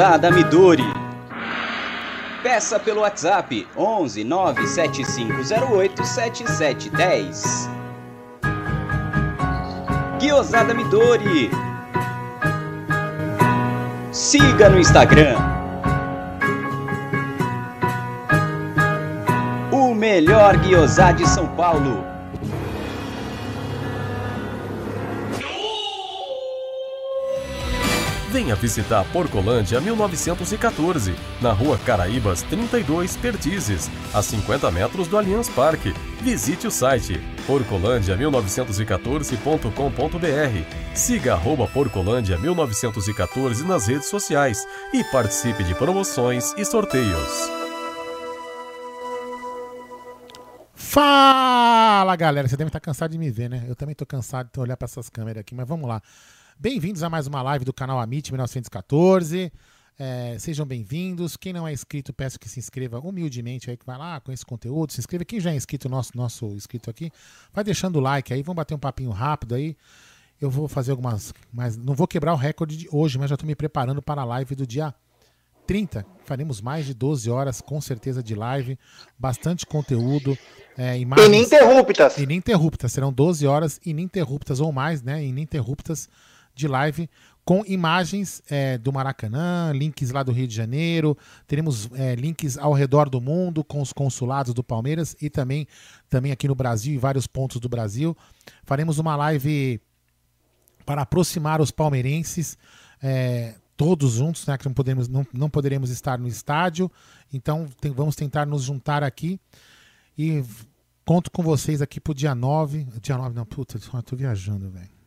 Guiosada Midori. Peça pelo WhatsApp 11 97508 7710. Guiosada Midori. Siga no Instagram. O melhor guiosá de São Paulo. Venha visitar Porcolândia 1914, na rua Caraíbas 32, Pertizes, a 50 metros do Allianz Parque. Visite o site porcolândia1914.com.br. Siga arroba Porcolândia 1914 nas redes sociais e participe de promoções e sorteios. Fala galera, você deve estar cansado de me ver, né? Eu também estou cansado de olhar para essas câmeras aqui, mas vamos lá. Bem-vindos a mais uma live do canal Amit 1914. É, sejam bem-vindos. Quem não é inscrito, peço que se inscreva humildemente aí, que vai lá com esse conteúdo, se inscreva. Quem já é inscrito, nosso, nosso inscrito aqui, vai deixando o like aí, vamos bater um papinho rápido aí. Eu vou fazer algumas. Mas não vou quebrar o recorde de hoje, mas já estou me preparando para a live do dia 30. Faremos mais de 12 horas, com certeza, de live. Bastante conteúdo. É, imagens, ininterruptas. Ininterruptas. Serão 12 horas ininterruptas ou mais, né? Ininterruptas de live com imagens é, do Maracanã, links lá do Rio de Janeiro, teremos é, links ao redor do mundo com os consulados do Palmeiras e também, também aqui no Brasil, em vários pontos do Brasil. Faremos uma live para aproximar os palmeirenses, é, todos juntos, né, que não, podemos, não, não poderemos estar no estádio, então tem, vamos tentar nos juntar aqui. E conto com vocês aqui pro dia 9, dia 9 não, puta, eu tô viajando, velho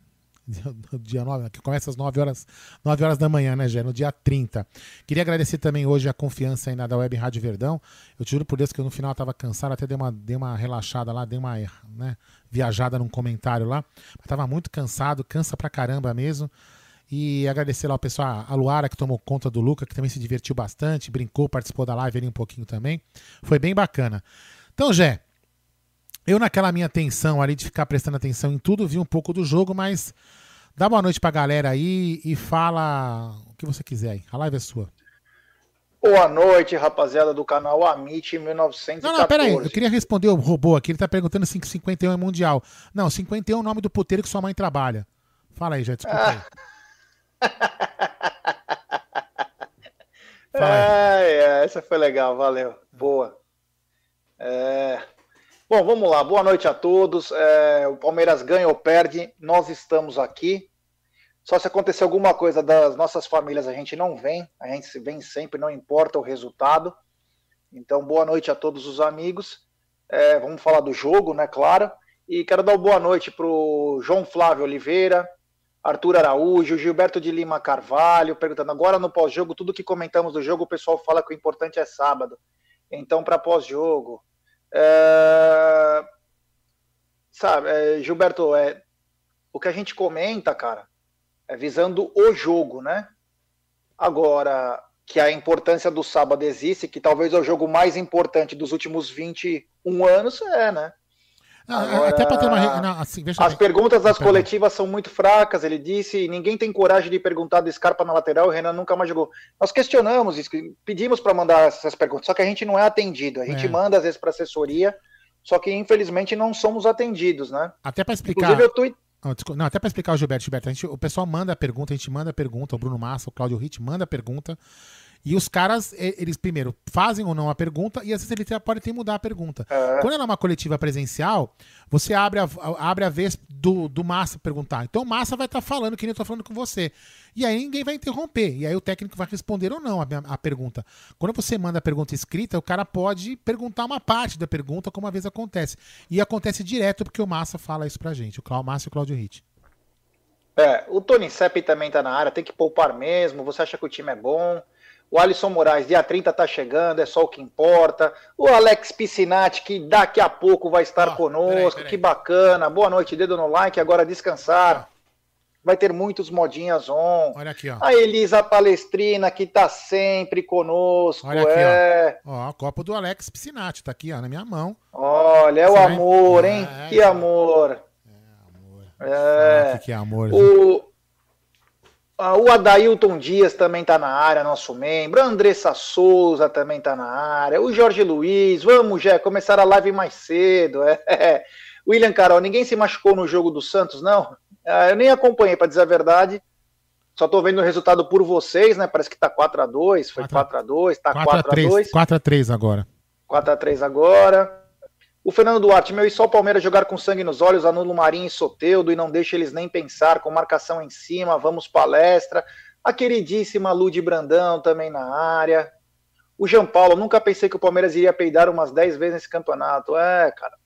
dia 9, que começa às 9 horas, 9 horas da manhã, né, Gé? No dia 30. Queria agradecer também hoje a confiança ainda da Web Rádio Verdão. Eu te juro por Deus que eu, no final eu tava cansado, até dei uma, dei uma relaxada lá, dei uma né, viajada num comentário lá. Mas tava muito cansado, cansa pra caramba mesmo. E agradecer lá o pessoal, a Luara que tomou conta do Luca, que também se divertiu bastante, brincou, participou da live ali um pouquinho também. Foi bem bacana. Então, Gé, eu, naquela minha atenção ali de ficar prestando atenção em tudo, vi um pouco do jogo, mas dá boa noite pra galera aí e fala o que você quiser aí. A live é sua. Boa noite, rapaziada do canal Amit 1914. Não, não, peraí, eu queria responder o robô aqui, ele tá perguntando se 51 é mundial. Não, 51 é o nome do puteiro que sua mãe trabalha. Fala aí, já desculpa aí. é, essa foi legal, valeu. Boa. É, Bom, vamos lá. Boa noite a todos. É, o Palmeiras ganha ou perde, nós estamos aqui. Só se acontecer alguma coisa das nossas famílias, a gente não vem. A gente vem sempre, não importa o resultado. Então, boa noite a todos os amigos. É, vamos falar do jogo, né? Claro. E quero dar boa noite para o João Flávio Oliveira, Arthur Araújo, Gilberto de Lima Carvalho, perguntando agora no pós-jogo, tudo que comentamos do jogo, o pessoal fala que o importante é sábado. Então, para pós-jogo, é... Sabe, é, Gilberto, é, o que a gente comenta, cara, é visando o jogo, né? Agora, que a importância do sábado existe, que talvez é o jogo mais importante dos últimos 21 anos, é, né? Agora, até para ter uma. Não, assim, as perguntas das coletivas são muito fracas, ele disse. Ninguém tem coragem de perguntar do Scarpa na lateral, o Renan nunca mais jogou. Nós questionamos isso, pedimos para mandar essas perguntas, só que a gente não é atendido. A gente é. manda às vezes para assessoria, só que infelizmente não somos atendidos, né? Até para explicar. Inclusive, eu tô... Não, até para explicar o Gilberto, Gilberto, a gente, o pessoal manda a pergunta, a gente manda a pergunta, o Bruno Massa, o Claudio Ritt manda a pergunta E os caras, eles primeiro fazem ou não a pergunta e às vezes ele pode ter que mudar a pergunta. É. Quando ela é uma coletiva presencial, você abre a, abre a vez do, do Massa perguntar. Então o Massa vai estar tá falando que nem eu tô falando com você. E aí ninguém vai interromper. E aí o técnico vai responder ou não a, a pergunta. Quando você manda a pergunta escrita, o cara pode perguntar uma parte da pergunta, como às vezes acontece. E acontece direto porque o Massa fala isso pra gente, o Cláudio Massa e o Cláudio Ritt. É, o Tony Sepp também tá na área, tem que poupar mesmo. Você acha que o time é bom? O Alisson Moraes, dia 30 tá chegando, é só o que importa. O Alex Piscinati, que daqui a pouco vai estar oh, conosco, peraí, peraí. que bacana. Boa noite, dedo no like, agora descansar. Vai ter muitos modinhas on. Olha aqui, ó. A Elisa Palestrina, que tá sempre conosco. Olha aqui, é... ó. ó. a copa do Alex Piscinati, tá aqui, ó, na minha mão. Olha, é o amor, hein? É, que amor. É, amor. É. que, que é amor. O... Ah, o Adailton Dias também está na área, nosso membro. A Andressa Souza também está na área. O Jorge Luiz, vamos, já começar a live mais cedo. É. William Carol, ninguém se machucou no jogo do Santos, não? Ah, eu nem acompanhei, para dizer a verdade. Só estou vendo o resultado por vocês, né? Parece que está 4x2, foi 4x2, está 4x2. 4x3 agora. 4x3 agora. O Fernando Duarte, meu, e só o Palmeiras jogar com sangue nos olhos, anula o Marinho e Soteudo e não deixa eles nem pensar, com marcação em cima, vamos palestra. A queridíssima Lud Brandão também na área. O João Paulo, nunca pensei que o Palmeiras iria peidar umas 10 vezes nesse campeonato. É, cara.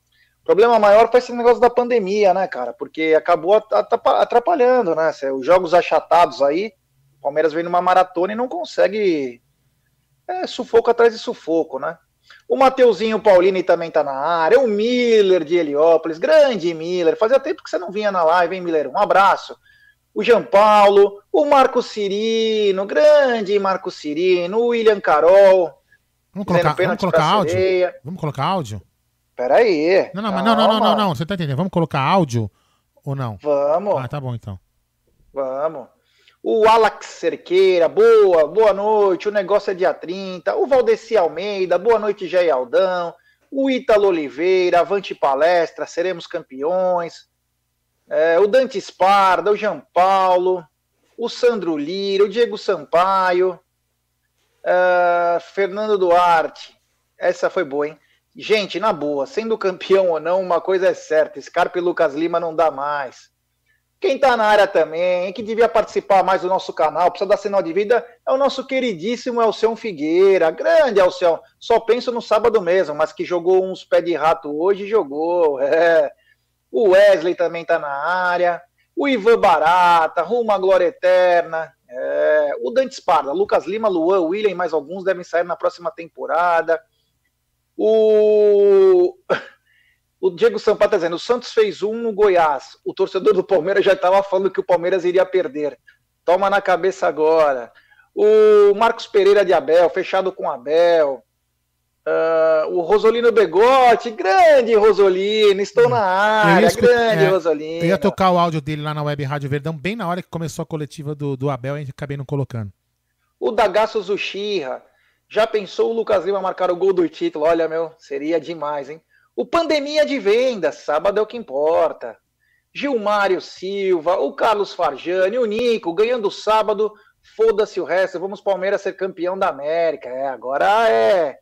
O problema maior foi esse negócio da pandemia, né, cara? Porque acabou atrapalhando, né? Os jogos achatados aí, o Palmeiras vem numa maratona e não consegue. É, sufoco atrás de sufoco, né? O Mateuzinho Paulini também tá na área. O Miller de Heliópolis. Grande Miller. Fazia tempo que você não vinha na live, hein, Miller? Um abraço. O Jean Paulo. O Marco Cirino. Grande Marco Cirino. O William Carol. Vamos colocar, vamos colocar áudio? Vamos colocar áudio? Peraí. Não, não, não, não, não, não, não. Você tá entendendo? Vamos colocar áudio ou não? Vamos. Ah, tá bom então. Vamos. O Alex Cerqueira, boa, boa noite. O negócio é dia 30. O Valdeci Almeida, boa noite, Jair Aldão. O Ítalo Oliveira, avante palestra, seremos campeões. É, o Dante Esparda, o Jean Paulo, o Sandro Lira, o Diego Sampaio, é, Fernando Duarte. Essa foi boa, hein? Gente, na boa, sendo campeão ou não, uma coisa é certa: Scarpa e Lucas Lima não dá mais. Quem está na área também, que devia participar mais do nosso canal, precisa dar sinal de vida, é o nosso queridíssimo Elcião Figueira. Grande Elcião. Só penso no sábado mesmo, mas que jogou uns pé de rato hoje, jogou. É. O Wesley também está na área. O Ivan Barata, Rumo à Glória Eterna. É. O Dante Sparda, Lucas Lima, Luan, William mais alguns devem sair na próxima temporada. O. O Diego Sampaio está dizendo: o Santos fez um no Goiás. O torcedor do Palmeiras já estava falando que o Palmeiras iria perder. Toma na cabeça agora. O Marcos Pereira de Abel, fechado com Abel. Uh, o Rosolino Begotti, grande Rosolino, estou na área, grande é, Rosolino. Eu ia tocar o áudio dele lá na Web Rádio Verdão, bem na hora que começou a coletiva do, do Abel, a gente acabei não colocando. O Dagaço Zushira, já pensou o Lucas Lima marcar o gol do título? Olha, meu, seria demais, hein? O Pandemia de Vendas, sábado é o que importa. Gilmário Silva, o Carlos Farjani, o Nico, ganhando sábado, foda-se o resto, vamos Palmeiras ser campeão da América. É, agora é,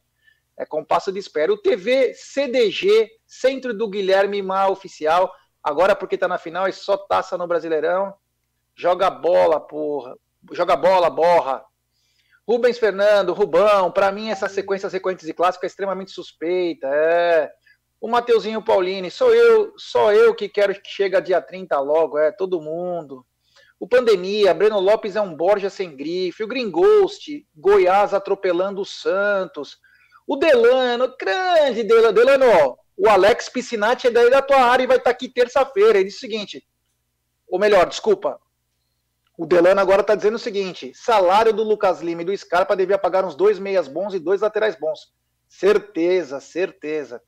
é compasso de espera. O TV CDG, Centro do Guilherme Má Oficial, agora porque tá na final é só taça no Brasileirão. Joga bola, porra. Joga bola, borra. Rubens Fernando, Rubão, para mim essa sequência sequentes de clássico é extremamente suspeita. É. O Mateuzinho Paulini, sou eu, só eu que quero que chegue dia 30 logo, é, todo mundo. O Pandemia, Breno Lopes é um Borja sem grife. O Green Ghost, Goiás atropelando o Santos. O Delano, grande Delano. Delano, o Alex Piscinati é daí da tua área e vai estar aqui terça-feira. Ele disse o seguinte, ou melhor, desculpa. O Delano agora está dizendo o seguinte: salário do Lucas Lima e do Scarpa devia pagar uns dois meias bons e dois laterais bons. Certeza, certeza.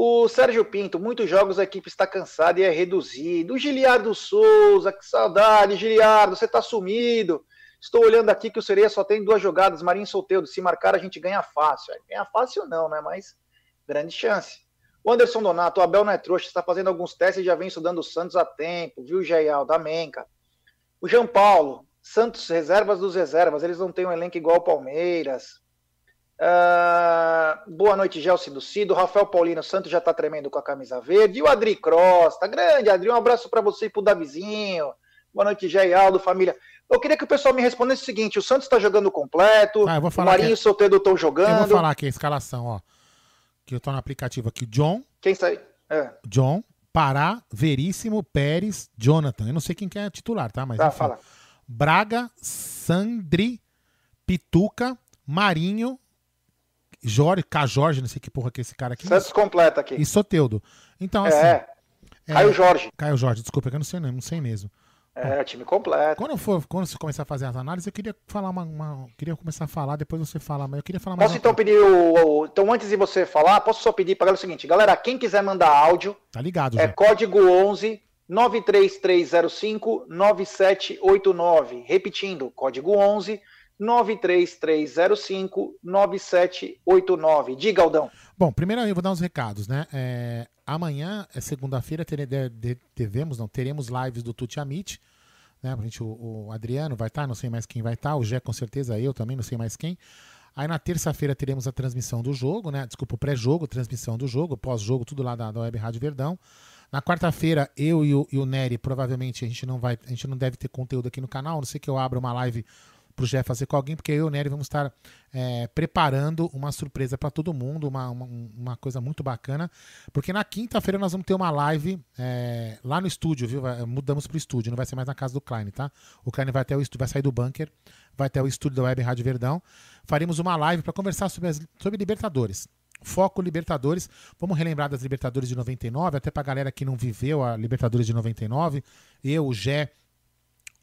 O Sérgio Pinto, muitos jogos a equipe está cansada e é reduzida. O Giliardo Souza, que saudade, Giliardo, você está sumido. Estou olhando aqui que o Sereia só tem duas jogadas, Marinho Solteiro. Se marcar, a gente ganha fácil. Ganha fácil não, né? Mas grande chance. O Anderson Donato, o Abel não é trouxa, está fazendo alguns testes e já vem estudando o Santos há tempo, viu, Geial? Da Menca. O João Paulo, Santos, reservas dos reservas. Eles não têm um elenco igual ao Palmeiras. Uh, boa noite, Gelsi do Cido. Rafael Paulino Santos já tá tremendo com a camisa verde. E o Adri Cross, tá grande, Adri. Um abraço para você e pro Davizinho. Boa noite, Jé Aldo, família. Eu queria que o pessoal me respondesse o seguinte: o Santos está jogando completo, Ah, o Marinho e o que- Soteldo estão Eu vou jogando. falar aqui a escalação, ó. Que eu tô no aplicativo aqui. John, Quem aí? É, John, Pará, Veríssimo, Pérez, Jonathan. Eu não sei quem que é titular, tá? Mas tá, enfim. fala. Braga, Sandri, Pituca, Marinho, Jorge, K. Jorge, não sei que porra que é esse cara aqui. Santos completa aqui. E Soteudo. Então, assim. é, Caio Jorge. Caio Jorge, desculpa, que eu não sei, não sei mesmo. É, time completo. Quando, eu for, quando você começar a fazer as análises, eu queria falar uma, uma- Queria começar a falar, depois você fala, mas eu queria falar mais. Posso então coisa. pedir o, o- Então, antes de você falar, posso só pedir para o seguinte: galera, quem quiser mandar áudio, Tá ligado, é já. código 11 93305 9789. Repetindo, código 11 93305 9789. Diga, Aldão. Bom, primeiro eu vou dar uns recados, né? É, amanhã, é segunda-feira, devemos, não, teremos lives do Tuti Amit. Né? A gente, o, o Adriano vai estar, não sei mais quem vai estar, o Gé com certeza, eu também, não sei mais quem. Aí na terça-feira teremos a transmissão do jogo, né? Desculpa, o pré-jogo, transmissão do jogo, pós-jogo, tudo lá da, da Web Rádio Verdão. Na quarta-feira, eu e o, e o Nery, provavelmente a gente não vai, a gente não deve ter conteúdo aqui no canal, não sei que eu abra uma live pro Jé fazer com alguém, porque eu e o Nery vamos estar é, preparando uma surpresa para todo mundo, uma, uma, uma coisa muito bacana, porque na quinta-feira nós vamos ter uma live é, lá no estúdio, viu? Mudamos pro estúdio, não vai ser mais na casa do Klein, tá? O Klein vai até o estúdio, vai sair do bunker, vai até o estúdio da Web Rádio Verdão. Faremos uma live para conversar sobre, as, sobre Libertadores. Foco Libertadores. Vamos relembrar das Libertadores de 99, até pra galera que não viveu a Libertadores de 99. Eu, o Gé,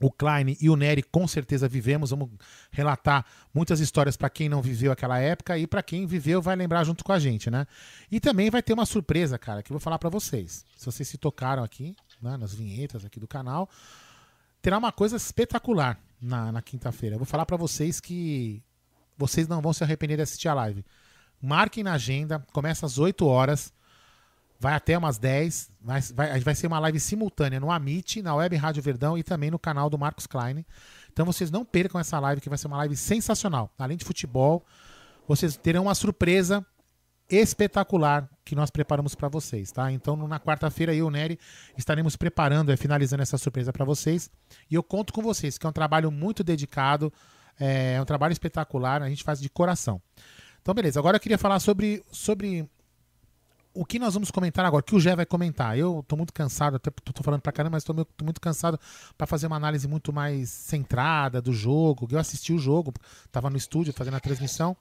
o Klein e o Nery com certeza vivemos. Vamos relatar muitas histórias para quem não viveu aquela época e para quem viveu vai lembrar junto com a gente, né? E também vai ter uma surpresa, cara, que eu vou falar para vocês. Se vocês se tocaram aqui, né, nas vinhetas aqui do canal, terá uma coisa espetacular na, na quinta-feira. Eu vou falar para vocês que vocês não vão se arrepender de assistir a live. Marquem na agenda, começa às 8 horas, vai até umas 10. Vai, vai, vai ser uma live simultânea no Amit, na Web Rádio Verdão e também no canal do Marcos Klein. Então vocês não percam essa live, que vai ser uma live sensacional. Além de futebol, vocês terão uma surpresa espetacular que nós preparamos para vocês, tá? Então na quarta-feira eu e o Nery estaremos preparando, é, finalizando essa surpresa para vocês. E eu conto com vocês, que é um trabalho muito dedicado, é um trabalho espetacular, a gente faz de coração. Então, beleza. Agora eu queria falar sobre, sobre o que nós vamos comentar agora, que o Gé vai comentar. Eu tô muito cansado, até tô falando pra caramba, mas tô muito cansado para fazer uma análise muito mais centrada do jogo. Eu assisti o jogo, tava no estúdio fazendo a transmissão.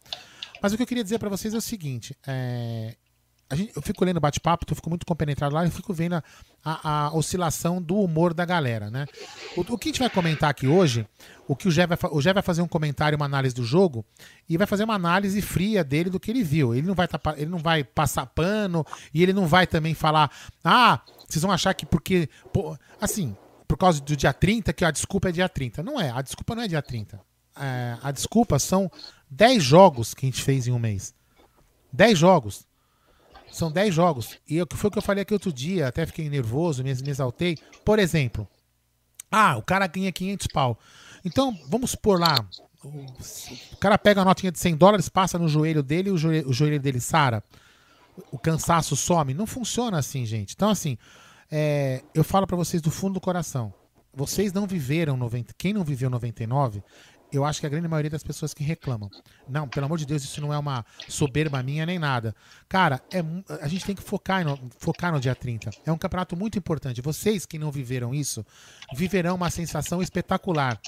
Mas o que eu queria dizer para vocês é o seguinte: é, gente- eu fico lendo bate-papo, eu fico muito compenetrado lá, eu fico vendo a, a- a oscilação do humor da galera, né? O, o que a gente vai comentar aqui hoje, o que o Gé vai, o Gé vai fazer um comentário, uma análise do jogo e vai fazer uma análise fria dele do que ele viu. Ele não vai, tapa- ele não vai passar pano e ele não vai também falar, ah, vocês vão achar que porque, pô, assim, por causa do dia 30, que a desculpa é dia 30. Não é, a desculpa não é dia 30. É, a desculpa são 10 jogos que a gente fez em um mês. 10 jogos. São 10 jogos. E que foi o que eu falei aqui outro dia, até fiquei nervoso, me, me exaltei. Por exemplo, ah, o cara ganha 500 pau. Então, vamos supor lá, o, cara pega a notinha de 100 dólares, passa no joelho dele o joelho, o joelho dele sara. O cansaço some. Não funciona assim, gente. Então, assim, é, eu falo pra vocês do fundo do coração. Vocês não viveram 90. Quem não viveu 99, eu acho que a grande maioria das pessoas que reclamam. Não, pelo amor de Deus, isso não é uma soberba minha nem nada. Cara, é, a gente tem que focar no, focar no dia 30. É um campeonato muito importante. Vocês que não viveram isso, viverão uma sensação espetacular.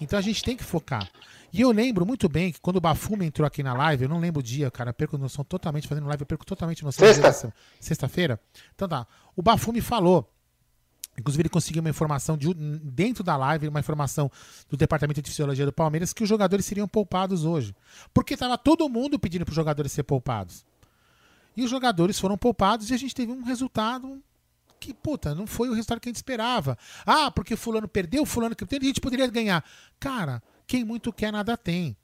Então a gente tem que focar. E eu lembro muito bem que quando o Bafume entrou aqui na live, eu não lembro o dia, cara, eu perco noção totalmente fazendo live, eu perco totalmente noção. do dia Sexta. dessa- Sexta-feira? Então tá. O Bafume falou Inclusive, ele conseguiu uma informação de, dentro da live, uma informação do Departamento de Fisiologia do Palmeiras, que os jogadores seriam poupados hoje. Porque estava todo mundo pedindo para os jogadores ser poupados. E os jogadores foram poupados e a gente teve um resultado que, puta, não foi o resultado que a gente esperava. Ah, porque fulano perdeu, fulano que perdeu, a gente poderia ganhar. Cara, quem muito quer, nada tem.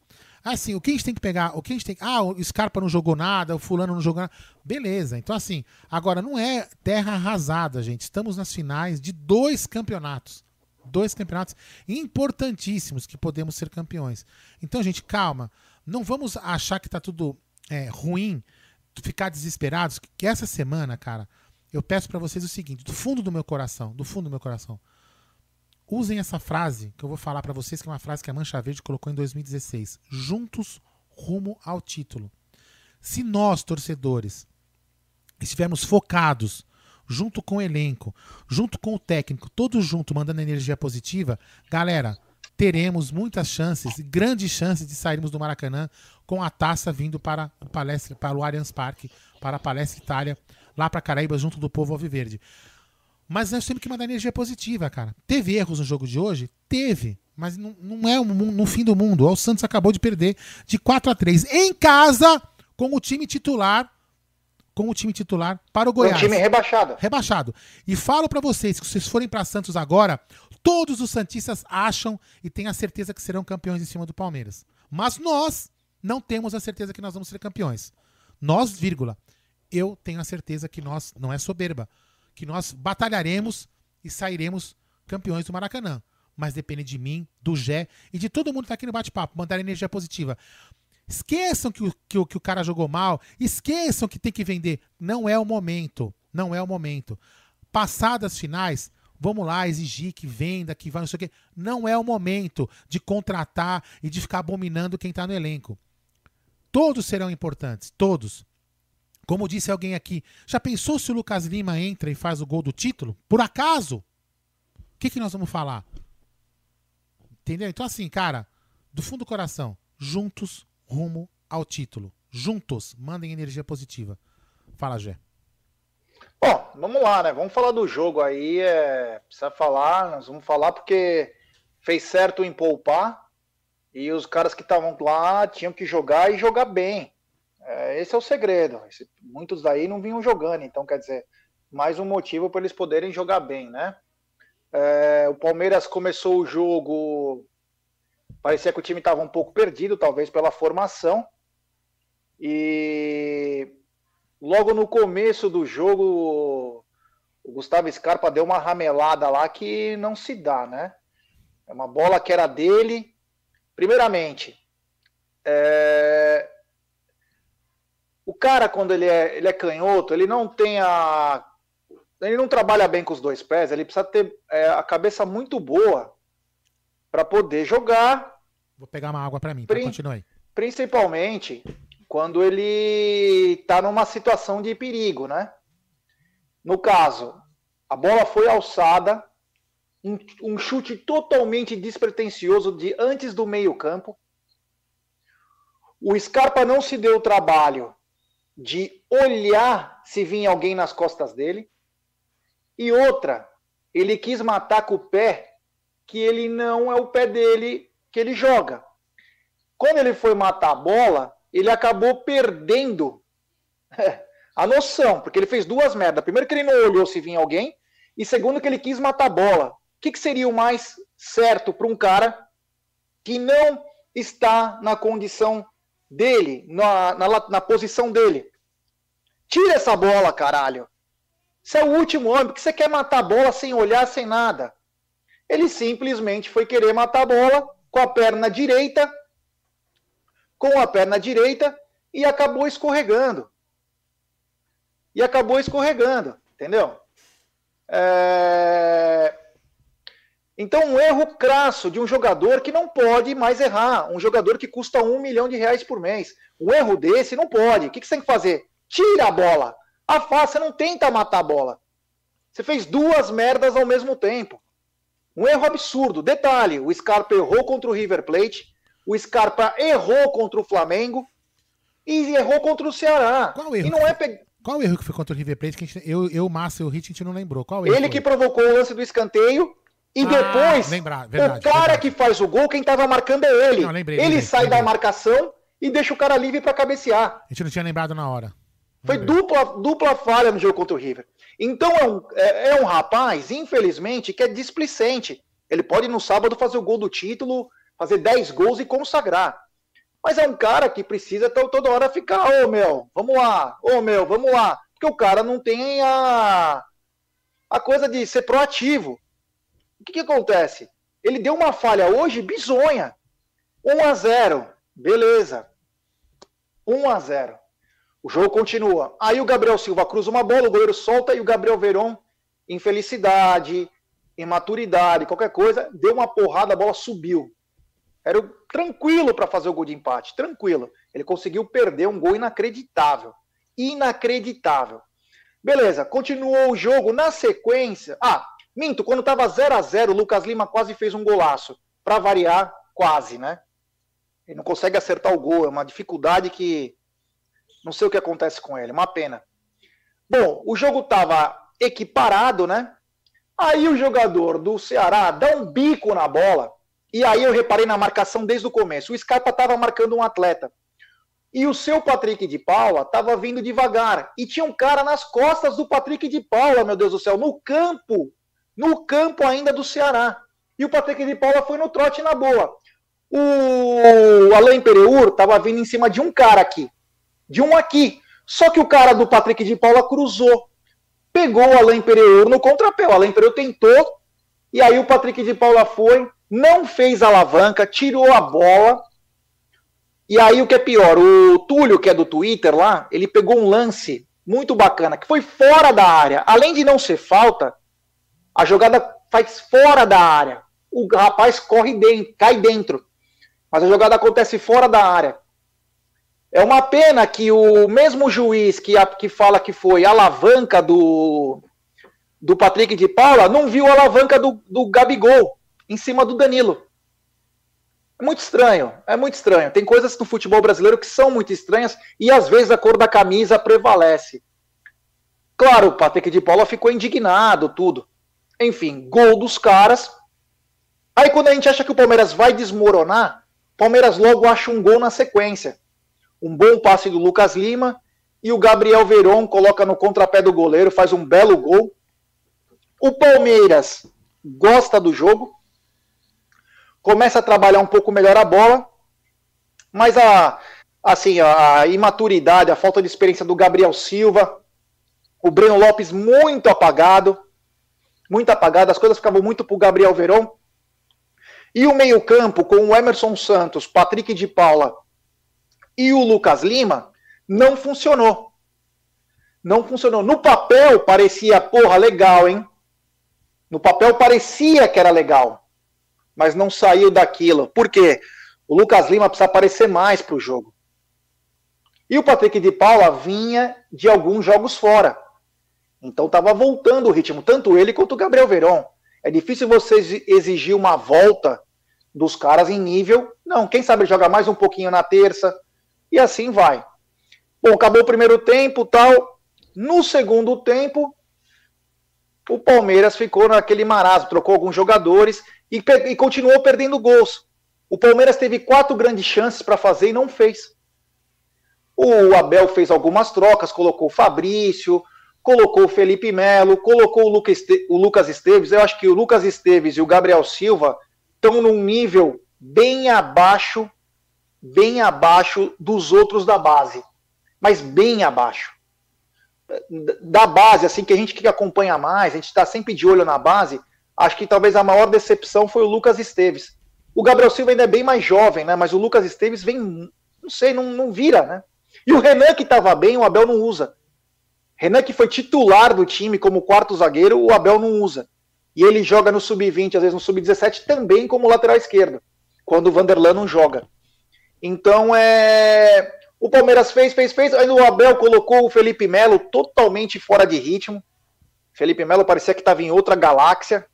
Assim, o que a gente tem que pegar, o que a gente tem Ah, o Scarpa não jogou nada, o fulano não jogou nada. Beleza, então assim, agora não é terra arrasada, gente. Estamos nas finais de dois campeonatos. Dois campeonatos importantíssimos que podemos ser campeões. Então, gente, calma. Não vamos achar que tá tudo é, ruim, ficar desesperados. Que essa semana, cara, eu peço para vocês o seguinte, do fundo do meu coração, do fundo do meu coração, usem essa frase que eu vou falar para vocês, que é uma frase que a Mancha Verde colocou em 2016. Juntos rumo ao título. Se nós, torcedores, estivermos focados junto com o elenco, junto com o técnico, todos juntos mandando energia positiva, galera, teremos muitas chances, grandes chances de sairmos do Maracanã com a taça vindo para o palestra, para o Allianz Parque, para a Palestra Itália, lá para Caraíba, junto do povo alviverde. Mas nós temos que mandar energia positiva, cara. Teve erros no jogo de hoje? Teve. Mas não, não é no fim do mundo. O Santos acabou de perder de 4 a 3 em casa com o time titular com o time titular para o Goiás. Um time rebaixado. Rebaixado. E falo para vocês que se vocês forem para Santos agora, todos os santistas acham e têm a certeza que serão campeões em cima do Palmeiras. Mas nós não temos a certeza que nós vamos ser campeões. Nós, vírgula. Eu tenho a certeza que nós, não é soberba, que nós batalharemos e sairemos campeões do Maracanã. Mas depende de mim, do Gé e de todo mundo que tá aqui no bate-papo, mandar energia positiva. Esqueçam que o, que, o, que o cara jogou mal. Esqueçam que tem que vender. Não é o momento. Não é o momento. Passadas finais, vamos lá exigir que venda, que vai não sei o quê. Não é o momento de contratar e de ficar abominando quem está no elenco. Todos serão importantes, todos. Como disse alguém aqui, já pensou se o Lucas Lima entra e faz o gol do título? Por acaso? O que, que nós vamos falar? Entendeu? Então, assim, cara, do fundo do coração, juntos rumo ao título. Juntos, mandem energia positiva. Fala, Gé. Bom, vamos lá, né? Vamos falar do jogo aí. É... Precisa falar, nós vamos falar porque fez certo em poupar e os caras que estavam lá tinham que jogar e jogar bem. É, esse é o segredo. Esse... muitos daí não vinham jogando, então quer dizer, mais um motivo para eles poderem jogar bem, né? É... o Palmeiras começou o jogo Parecia que o time estava um pouco perdido, talvez pela formação. E logo no começo do jogo, o Gustavo Scarpa deu uma ramelada lá que não se dá, né? É uma bola que era dele. Primeiramente, é... o cara, quando ele é, ele é canhoto, ele não tem a. Ele não trabalha bem com os dois pés, ele precisa ter é, a cabeça muito boa para poder jogar. Vou pegar uma água para mim, tá? continue aí. Principalmente quando ele está numa situação de perigo, né? No caso, a bola foi alçada, um, um chute totalmente despretensioso de antes do meio-campo. O Scarpa não se deu o trabalho de olhar se vinha alguém nas costas dele. E outra, ele quis matar com o pé que ele não é o pé dele que ele joga. Quando ele foi matar a bola, ele acabou perdendo a noção, porque ele fez duas merdas. Primeiro que ele não olhou se vinha alguém, e segundo que ele quis matar a bola. O que, que seria o mais certo para um cara que não está na condição dele, na, na, na posição dele? Tira essa bola, caralho. Você é o último homem, porque você quer matar a bola sem olhar, sem nada. Ele simplesmente foi querer matar a bola com a perna direita, com a perna direita e acabou escorregando. E acabou escorregando, entendeu? É... Então, um erro crasso de um jogador que não pode mais errar. Um jogador que custa um milhão de reais por mês. Um erro desse não pode. O que você tem que fazer? Tira a bola. Afasta, não tenta matar a bola. Você fez duas merdas ao mesmo tempo. Um erro absurdo. Detalhe: o Scarpa errou contra o River Plate, o Scarpa errou contra o Flamengo e errou contra o Ceará. Qual erro? E não é pe... Qual o erro que foi contra o River Plate? Que gente, eu, eu, Massa e o Hit, a gente não lembrou. Qual erro Ele que provocou o lance do escanteio e ah, depois lembrar, verdade, o cara verdade. que faz o gol, quem estava marcando é ele. Não, lembrei, ele lembrei, sai lembrei. da marcação e deixa o cara livre para cabecear. A gente não tinha lembrado na hora. Foi dupla, dupla falha no jogo contra o River. Então é um, é, é um rapaz, infelizmente, que é displicente. Ele pode no sábado fazer o gol do título, fazer 10 gols e consagrar. Mas é um cara que precisa toda hora ficar, ô oh, meu, vamos lá, ô oh, meu, vamos lá. Porque o cara não tem a, a coisa de ser proativo. O que, que acontece? Ele deu uma falha hoje bizonha. 1 a 0 beleza. 1 a 0 O jogo continua. Aí o Gabriel Silva cruza uma bola, o goleiro solta e o Gabriel Veron, infelicidade, imaturidade, qualquer coisa, deu uma porrada, a bola subiu. Era tranquilo para fazer o gol de empate, tranquilo. Ele conseguiu perder um gol inacreditável. Inacreditável. Beleza, continuou o jogo. Na sequência. Ah, minto, quando estava 0 a 0 o Lucas Lima quase fez um golaço. Para variar, quase, né? Ele não consegue acertar o gol. É uma dificuldade que. Não sei o que acontece com ele. Uma pena. Bom, o jogo estava equiparado, né? Aí o jogador do Ceará dá um bico na bola. E aí eu reparei na marcação desde o começo. O Scarpa estava marcando um atleta. E o seu Patrick de Paula estava vindo devagar. E tinha um cara nas costas do Patrick de Paula, meu Deus do céu, no campo. No campo ainda do Ceará. E o Patrick de Paula foi no trote na boa. O Alain Pereur estava vindo em cima de um cara aqui. De um aqui. Só que o cara do Patrick de Paula cruzou. Pegou o Alain Pereur no contrapé. O Alain Pereur tentou. E aí o Patrick de Paula foi, não fez alavanca, tirou a bola e aí o que é pior, o Túlio, que é do Twitter lá, ele pegou um lance muito bacana, que foi fora da área. Além de não ser falta, a jogada faz fora da área. O rapaz corre dentro, cai dentro. Mas a jogada acontece fora da área. É uma pena que o mesmo juiz que, a, que fala que foi alavanca do, do Patrick de Paula não viu a alavanca do, do Gabigol em cima do Danilo. É muito estranho, é muito estranho. Tem coisas no futebol brasileiro que são muito estranhas e às vezes a cor da camisa prevalece. Claro, o Patrick de Paula ficou indignado, tudo. Enfim, gol dos caras. Aí quando a gente acha que o Palmeiras vai desmoronar, o Palmeiras logo acha um gol na sequência. Um bom passe do Lucas Lima e o Gabriel Veron coloca no contrapé do goleiro, faz um belo gol. O Palmeiras gosta do jogo, começa a trabalhar um pouco melhor a bola, mas a assim a imaturidade, a falta de experiência do Gabriel Silva, o Breno Lopes muito apagado, muito apagado, as coisas ficavam muito para o Gabriel Veron. E o meio-campo com o Emerson Santos, Patrick de Paula e o Lucas Lima não funcionou. Não funcionou. No papel parecia, porra, legal, hein? No papel parecia que era legal mas não saiu daquilo. Por quê? O Lucas Lima precisa aparecer mais para o jogo. E o Patrick de Paula vinha de alguns jogos fora. Então estava voltando o ritmo, tanto ele quanto o Gabriel Veron. É difícil você exigir uma volta dos caras em nível. Não, quem sabe joga mais um pouquinho na terça. E assim vai. Bom, acabou o primeiro tempo tal. No segundo tempo, o Palmeiras ficou naquele marasmo, trocou alguns jogadores e, e continuou perdendo gols. O Palmeiras teve quatro grandes chances para fazer e não fez. O Abel fez algumas trocas, colocou o Fabrício, colocou o Felipe Melo, colocou o, Luca o Lucas Esteves. Eu acho que o Lucas Esteves e o Gabriel Silva estão num nível bem abaixo, bem abaixo dos outros da base. Mas bem abaixo. Da base, assim, que a gente que acompanha mais, a gente está sempre de olho na base, acho que talvez a maior decepção foi o Lucas Esteves. O Gabriel Silva ainda é bem mais jovem, né? Mas o Lucas Esteves vem, não sei, não, não vira, né? E o Renan, que estava bem, o Abel não usa. Renan, que foi titular do time como quarto zagueiro, o Abel não usa. E ele joga no sub-20, às vezes no sub-17, também como lateral esquerdo, quando o Vanderlan não joga. Então, é. O Palmeiras fez, fez, fez. Aí o Abel colocou o Felipe Melo totalmente fora de ritmo. Felipe Melo parecia que estava em outra galáxia.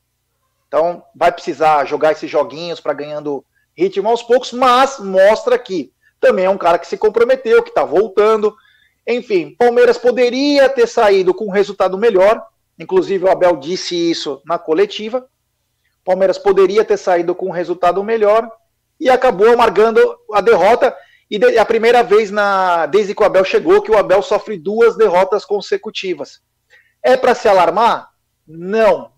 Então, vai precisar jogar esses joguinhos para ganhando ritmo aos poucos, mas mostra que também é um cara que se comprometeu, que está voltando. Enfim, Palmeiras poderia ter saído com um resultado melhor, inclusive o Abel disse isso na coletiva. Palmeiras poderia ter saído com um resultado melhor e acabou amargando a derrota. E a primeira vez na, desde que o Abel chegou que o Abel sofre duas derrotas consecutivas. É para se alarmar? Não,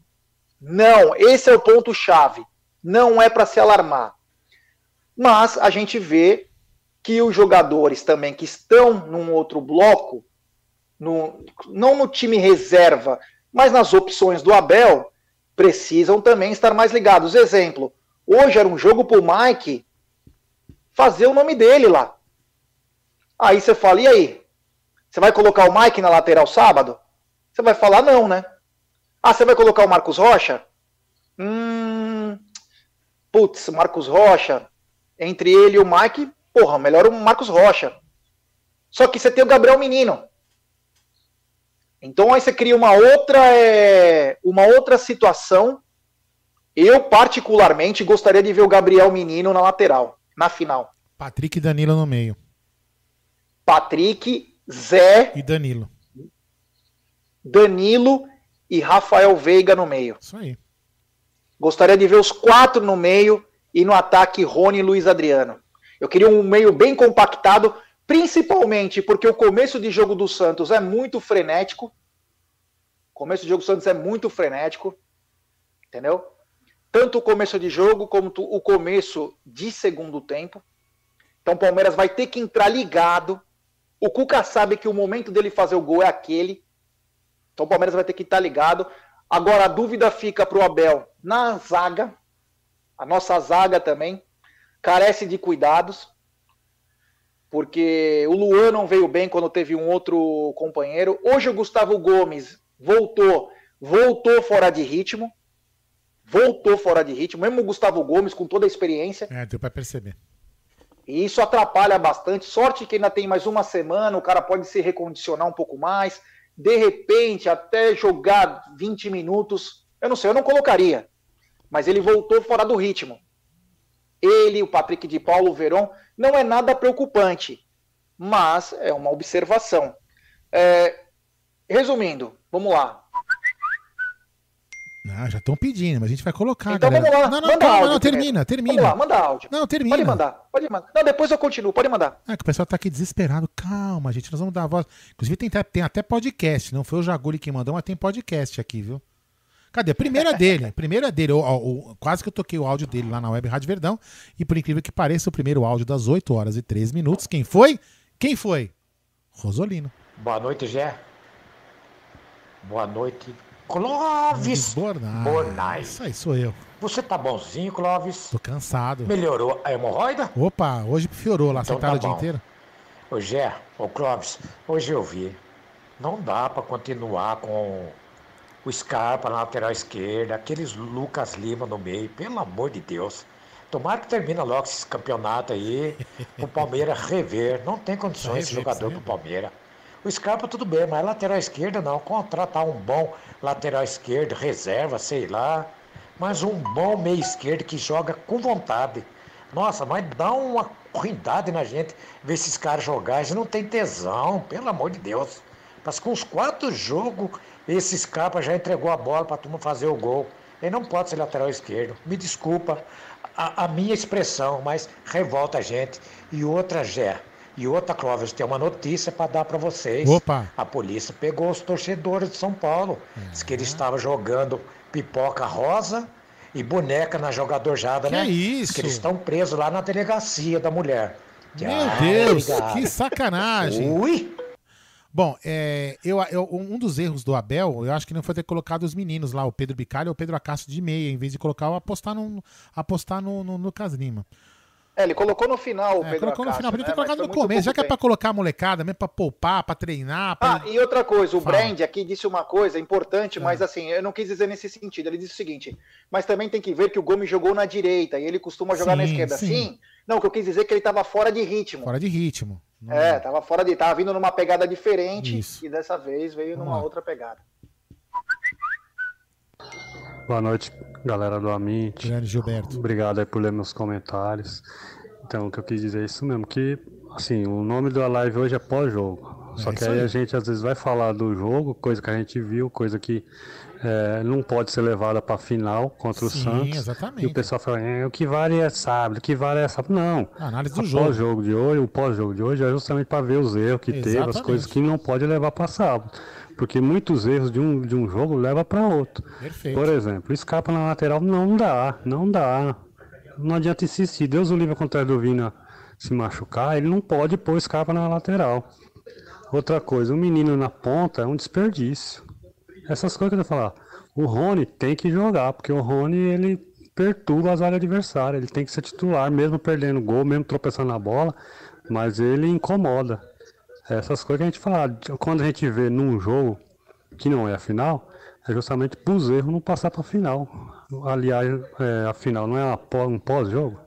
não, esse é o ponto-chave. Não é para se alarmar. Mas a gente vê que os jogadores também que estão num outro bloco, no, não no time reserva, mas nas opções do Abel, precisam também estar mais ligados. Exemplo, hoje era um jogo pro Mike fazer o nome dele lá. Aí você fala, e aí? Você vai colocar o Mike na lateral sábado? Você vai falar não, né? Ah, você vai colocar o Marcos Rocha? Hum. Putz, Marcos Rocha. Entre ele e o Mike, porra, melhor o Marcos Rocha. Só que você tem o Gabriel Menino. Então aí você cria uma outra, é, uma outra situação. Eu, particularmente, gostaria de ver o Gabriel Menino na lateral, na final. Patrick e Danilo no meio. Patrick, Zé. E Danilo. Danilo e Rafael Veiga no meio. Isso aí. Gostaria de ver os quatro no meio e no ataque Rony e Luiz Adriano. Eu queria um meio bem compactado, principalmente porque o começo de jogo do Santos é muito frenético. O começo de jogo do Santos é muito frenético. Entendeu? Tanto o começo de jogo como o começo de segundo tempo. Então o Palmeiras vai ter que entrar ligado. O Cuca sabe que o momento dele fazer o gol é aquele. Então o Palmeiras vai ter que estar ligado. Agora a dúvida fica para o Abel na zaga. A nossa zaga também carece de cuidados. Porque o Luan não veio bem quando teve um outro companheiro. Hoje o Gustavo Gomes voltou, voltou fora de ritmo. Voltou fora de ritmo, mesmo o Gustavo Gomes com toda a experiência. É, deu para perceber. E isso atrapalha bastante. Sorte que ainda tem mais uma semana, o cara pode se recondicionar um pouco mais. De repente, até jogar 20 minutos. Eu não sei, eu não colocaria. Mas ele voltou fora do ritmo. Ele, o Patrick de Paulo, o Verón, não é nada preocupante. Mas é uma observação. É, resumindo, vamos lá. Ah, já estão pedindo, mas a gente vai colocar, Então galera. vamos lá, Não, não, manda calma, áudio não, primeiro. termina, termina. Vamos lá, manda áudio. Não, termina. Pode mandar, pode mandar. Não, depois eu continuo, pode mandar. É que o pessoal tá aqui desesperado. Calma, gente, nós vamos dar a voz. Inclusive tem, até- tem até podcast, não foi o Jaguli que mandou, mas tem podcast aqui, viu? Cadê? A primeira dele, primeira dele, o- o- quase que eu toquei o áudio dele lá na Web Rádio Verdão, e por incrível que pareça, o primeiro áudio das 8 horas e 13 minutos, quem foi? Quem foi? Rosolino. Boa noite, Gé. Boa noite, Clóvis Bornai. Bornai. Isso aí, sou eu. Você tá bonzinho, Clóvis? Tô cansado. Melhorou a hemorroida? Opa, hoje piorou lá, Então sentado tá o dia inteiro. Ô, Gé, ô, Clóvis, hoje eu vi. Não dá pra continuar com o Scarpa na lateral esquerda, aqueles Lucas Lima no meio, pelo amor de Deus. Tomara que termine logo esse campeonato aí, o Palmeiras rever. Não tem condições esse Rever, jogador sim. pro Palmeiras. O Scarpa tudo bem, mas lateral esquerda não. Contratar um bom lateral esquerdo, reserva, sei lá. Mas um bom meio esquerdo que joga com vontade. Nossa, mas dá uma cuidado na gente ver esses caras jogar. Eles não tem tesão, pelo amor de Deus. Mas com os quatro jogos, esse Scarpa já entregou a bola para a turma fazer o gol. Ele não pode ser lateral esquerdo. Me desculpa a, a minha expressão, mas revolta a gente. E outra, Gé, e outra, Clóvis, tem uma notícia para dar para vocês. Opa. A polícia pegou os torcedores de São Paulo. Diz que eles Uhum. estavam jogando pipoca rosa e boneca na jogadorjada, Que né? é Diz isso? que eles estão presos lá na delegacia da mulher. Meu Ah, Deus, obrigado. que sacanagem. Ui! Bom, é, eu, eu- um dos erros do Abel, eu acho que não foi ter colocado os meninos lá, o Pedro Bicalho ou o Pedro Acácio de meia, em vez de colocar o apostar no, apostar no, no Lucas Lima. É, ele colocou no final o É, Pedro colocou no Acácio, final, podia ter né? colocado Mas no começo, já que é pra tempo. colocar a molecada mesmo, pra poupar, pra treinar. Pra... Ah, e outra coisa, o Fala. Brand aqui disse uma coisa importante, É. mas assim, eu não quis dizer nesse sentido. Ele disse o seguinte, mas também tem que ver que o Gomes jogou na direita e ele costuma jogar na Sim, esquerda. sim. Sim. Não, o que eu quis dizer é que ele estava fora de ritmo. Fora de ritmo. Não- É, tava fora de. Tava vindo numa pegada diferente Isso. e dessa vez veio Vamos numa lá. outra pegada. Boa noite, galera do Amint. Grande Gilberto. Obrigado aí por ler meus comentários. Então, o que eu quis dizer é isso mesmo, que assim, o nome da live hoje é pós-jogo. Só É que isso aí, aí. a gente às vezes vai falar do jogo, coisa que a gente viu, coisa que é, não pode ser levada para final contra o Sim, Santos. exatamente. E o pessoal fala, é, o que vale é sábado, o que vale é sábado. Não. A análise do O jogo. pós-jogo de hoje, o pós-jogo de hoje é justamente para ver os erros que teve, as Exatamente. coisas que não pode levar para sábado. Porque muitos erros de um, de um jogo leva para outro. Perfeito. Por exemplo, escapa na lateral não dá, não dá. Não adianta insistir. Deus o livre contra do Vina se machucar, ele não pode pôr escapa na lateral. Outra coisa, o menino na ponta é um desperdício. Essas coisas que eu falar. O Rony tem que jogar, porque o Rony ele perturba as áreas adversárias. Ele tem que ser titular, mesmo perdendo gol, mesmo tropeçando na bola, mas ele incomoda. Essas coisas que a gente fala, quando a gente vê num jogo que não é a final, é justamente para os erros não passar para a final. Aliás, é, a final não é um pós-jogo?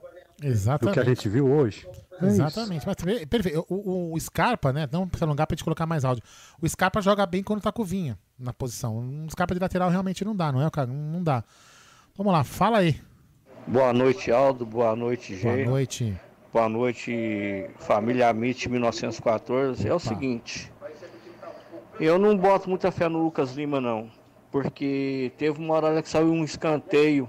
Exatamente. O que a gente viu hoje. É Exatamente. Mas, perfeito. O, o, Scarpa, né? Não precisa alongar pra gente colocar mais áudio. O Scarpa joga bem quando tá com o Vinha na posição. Um Scarpa de lateral realmente não dá, não é, cara? Não dá. Vamos lá, fala aí. Boa noite, Aldo. Boa noite, Gê. Boa noite. Boa noite, família Amit 1914. Opa. É o seguinte. Eu não boto muita fé no Lucas Lima, não. Porque teve uma hora que saiu um escanteio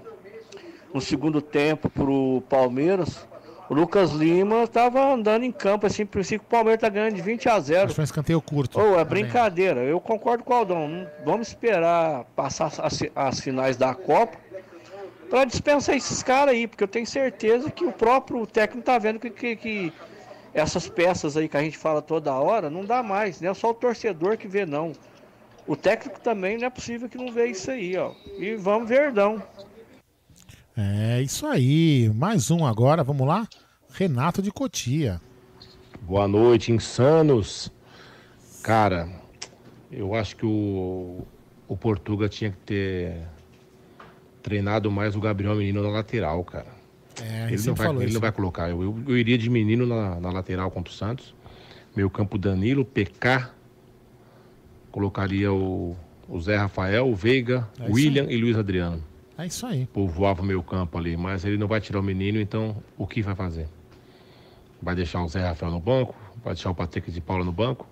no segundo tempo pro Palmeiras. O Lucas Lima estava andando em campo, assim, por que o Palmeiras tá ganhando de 20 a 0. Mas foi um escanteio curto. Oh, é brincadeira. Eu concordo com o Aldão. Vamos esperar passar as, as finais da Copa para dispensar esses caras aí, porque eu tenho certeza que o próprio técnico tá vendo que, que, que, essas peças aí que a gente fala toda hora não dá mais, não é só o torcedor que vê não. O técnico também não é possível que não vê isso aí, ó. E vamos verdão. É isso aí. Mais um agora, vamos lá? Renato de Cotia. Boa noite, insanos. Cara, eu acho que o, o Portuga tinha que ter treinado mais o Gabriel Menino na lateral, cara. É, ele não, vai, ele não vai colocar. Eu, eu, eu, iria de menino na, na lateral contra o Santos. Meio campo Danilo, PK. Colocaria o, o Zé Rafael, o Veiga, é William e Luiz Adriano. É isso aí. Povoava o meio campo ali, mas ele não vai tirar o menino, então o que vai fazer? Vai deixar o Zé Rafael no banco? Vai deixar o Patrick de Paula no banco?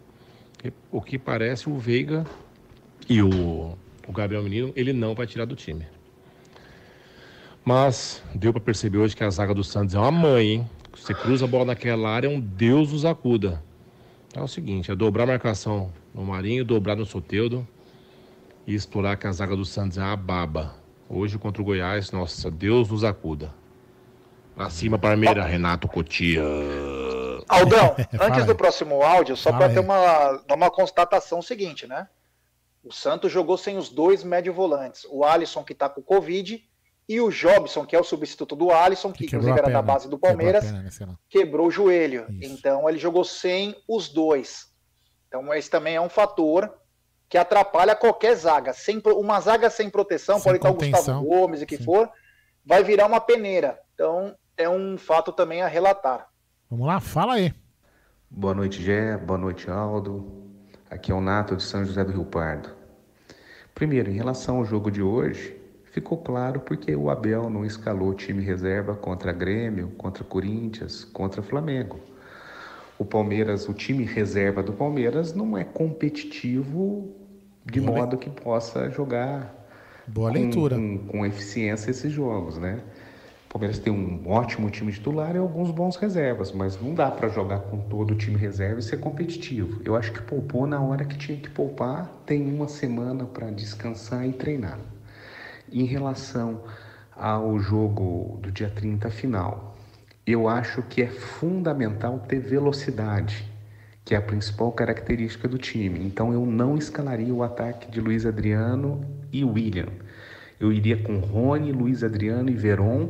O que parece o Veiga e o, o Gabriel Menino, ele não vai tirar do time. Mas deu para perceber hoje que a zaga do Santos é uma mãe, hein? Você cruza a bola naquela área, um Deus os acuda. É o seguinte, é dobrar a marcação no Marinho, dobrar no Soteudo e explorar que a zaga do Santos é uma baba. Hoje contra o Goiás, nossa, Deus nos acuda. Pra cima, Parmeira, Renato Cotia. Aldão, antes do próximo áudio, só para ter uma, uma constatação seguinte, né? O Santos jogou sem os dois médio volantes. O Alisson, que tá com Covid, e o Jobson, que é o substituto do Alisson, que, que inclusive era da base do Palmeiras, quebrou, quebrou o joelho. Isso. Então ele jogou sem os dois. Então esse também é um fator que atrapalha qualquer zaga. Sem, uma zaga sem proteção, sem pode estar o Gustavo Gomes e que Sim. for, vai virar uma peneira. Então é um fato também a relatar. Vamos lá, fala aí. Boa noite, Gé. Boa noite, Aldo. Aqui é o Nato de São José do Rio Pardo. Primeiro, em relação ao jogo de hoje, ficou claro porque o Abel não escalou o time reserva contra Grêmio, contra Corinthians, contra Flamengo. O Palmeiras, o time reserva do Palmeiras não é competitivo de Boa modo que possa jogar Boa com, leitura. Com, com, eficiência esses jogos, né? O Palmeiras tem um ótimo time titular e alguns bons reservas, mas não dá para jogar com todo o time reserva e ser competitivo. Eu acho que poupou na hora que tinha que poupar, tem uma semana para descansar e treinar. Em relação ao jogo do dia 30 final, eu acho que é fundamental ter velocidade que é a principal característica do time. Então eu não escalaria o ataque de Luiz Adriano e William. Eu iria com Rony, Luiz Adriano e Veron,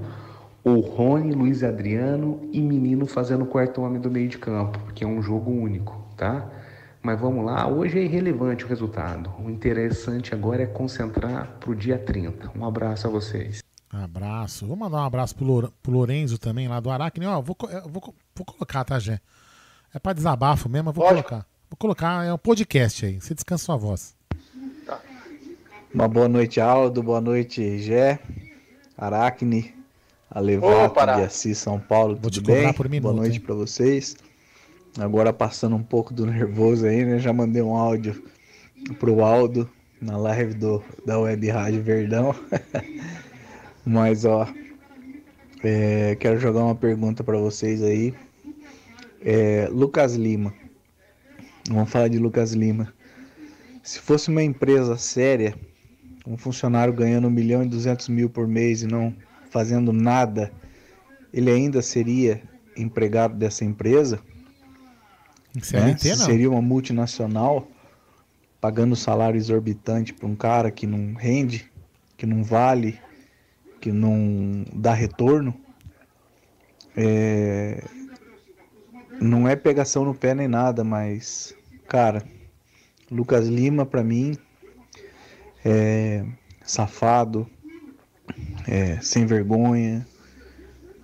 ou Rony, Luiz Adriano e Menino fazendo o quarto homem do meio de campo, que é um jogo único, tá? Mas vamos lá, hoje é irrelevante o resultado. O interessante agora é concentrar para o dia 30. Um abraço a vocês. Abraço. Vou mandar um abraço pro, Lorenzo também, lá do Aracne. Ó, vou, vou, vou colocar, tá, Gé? É para desabafo mesmo, eu vou Pode. colocar. Vou colocar, é um podcast aí. Você descansa sua voz. Tá. Uma boa noite, Aldo. Boa noite, Gé. Aracne. Alevato de Assis, São Paulo. Vou tudo bem? Por minuto, boa noite para vocês. Agora passando um pouco do nervoso aí, né? Já mandei um áudio pro Aldo na live do, da Web Rádio Verdão. Mas ó, é, quero jogar uma pergunta para vocês aí. É, Lucas Lima. Vamos falar de Lucas Lima. Se fosse uma empresa séria, um funcionário ganhando 1 milhão e 200 mil por mês e não fazendo nada, ele ainda seria empregado dessa empresa? CLT, né? não. Seria uma multinacional pagando salário exorbitante para um cara que não rende que não vale, que não dá retorno, é, não é pegação no pé nem nada, mas, cara, Lucas Lima, para mim, é safado, é sem vergonha,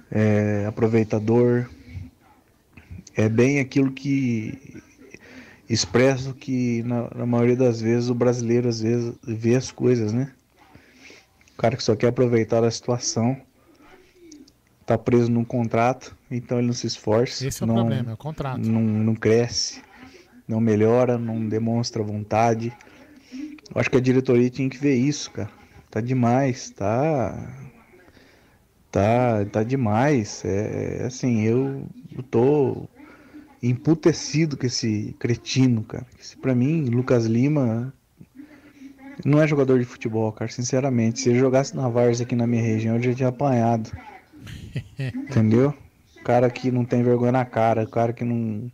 é aproveitador, é bem aquilo que expresso que na, na, maioria das vezes o brasileiro às vezes vê as coisas, né? O cara que só quer aproveitar a situação, tá preso num contrato, então ele não se esforça. Esse é não, o problema, é o contrato. Não, não cresce, não melhora, não demonstra vontade. Eu acho que a diretoria tinha que ver isso, cara. Tá demais, tá. Tá, tá demais. É, é assim, eu, eu tô emputecido com esse cretino, cara. Pra mim, Lucas Lima não é jogador de futebol, cara, sinceramente. Se ele jogasse na Vars aqui na minha região, eu já tinha apanhado. Entendeu? Cara que não tem vergonha na cara, cara que não,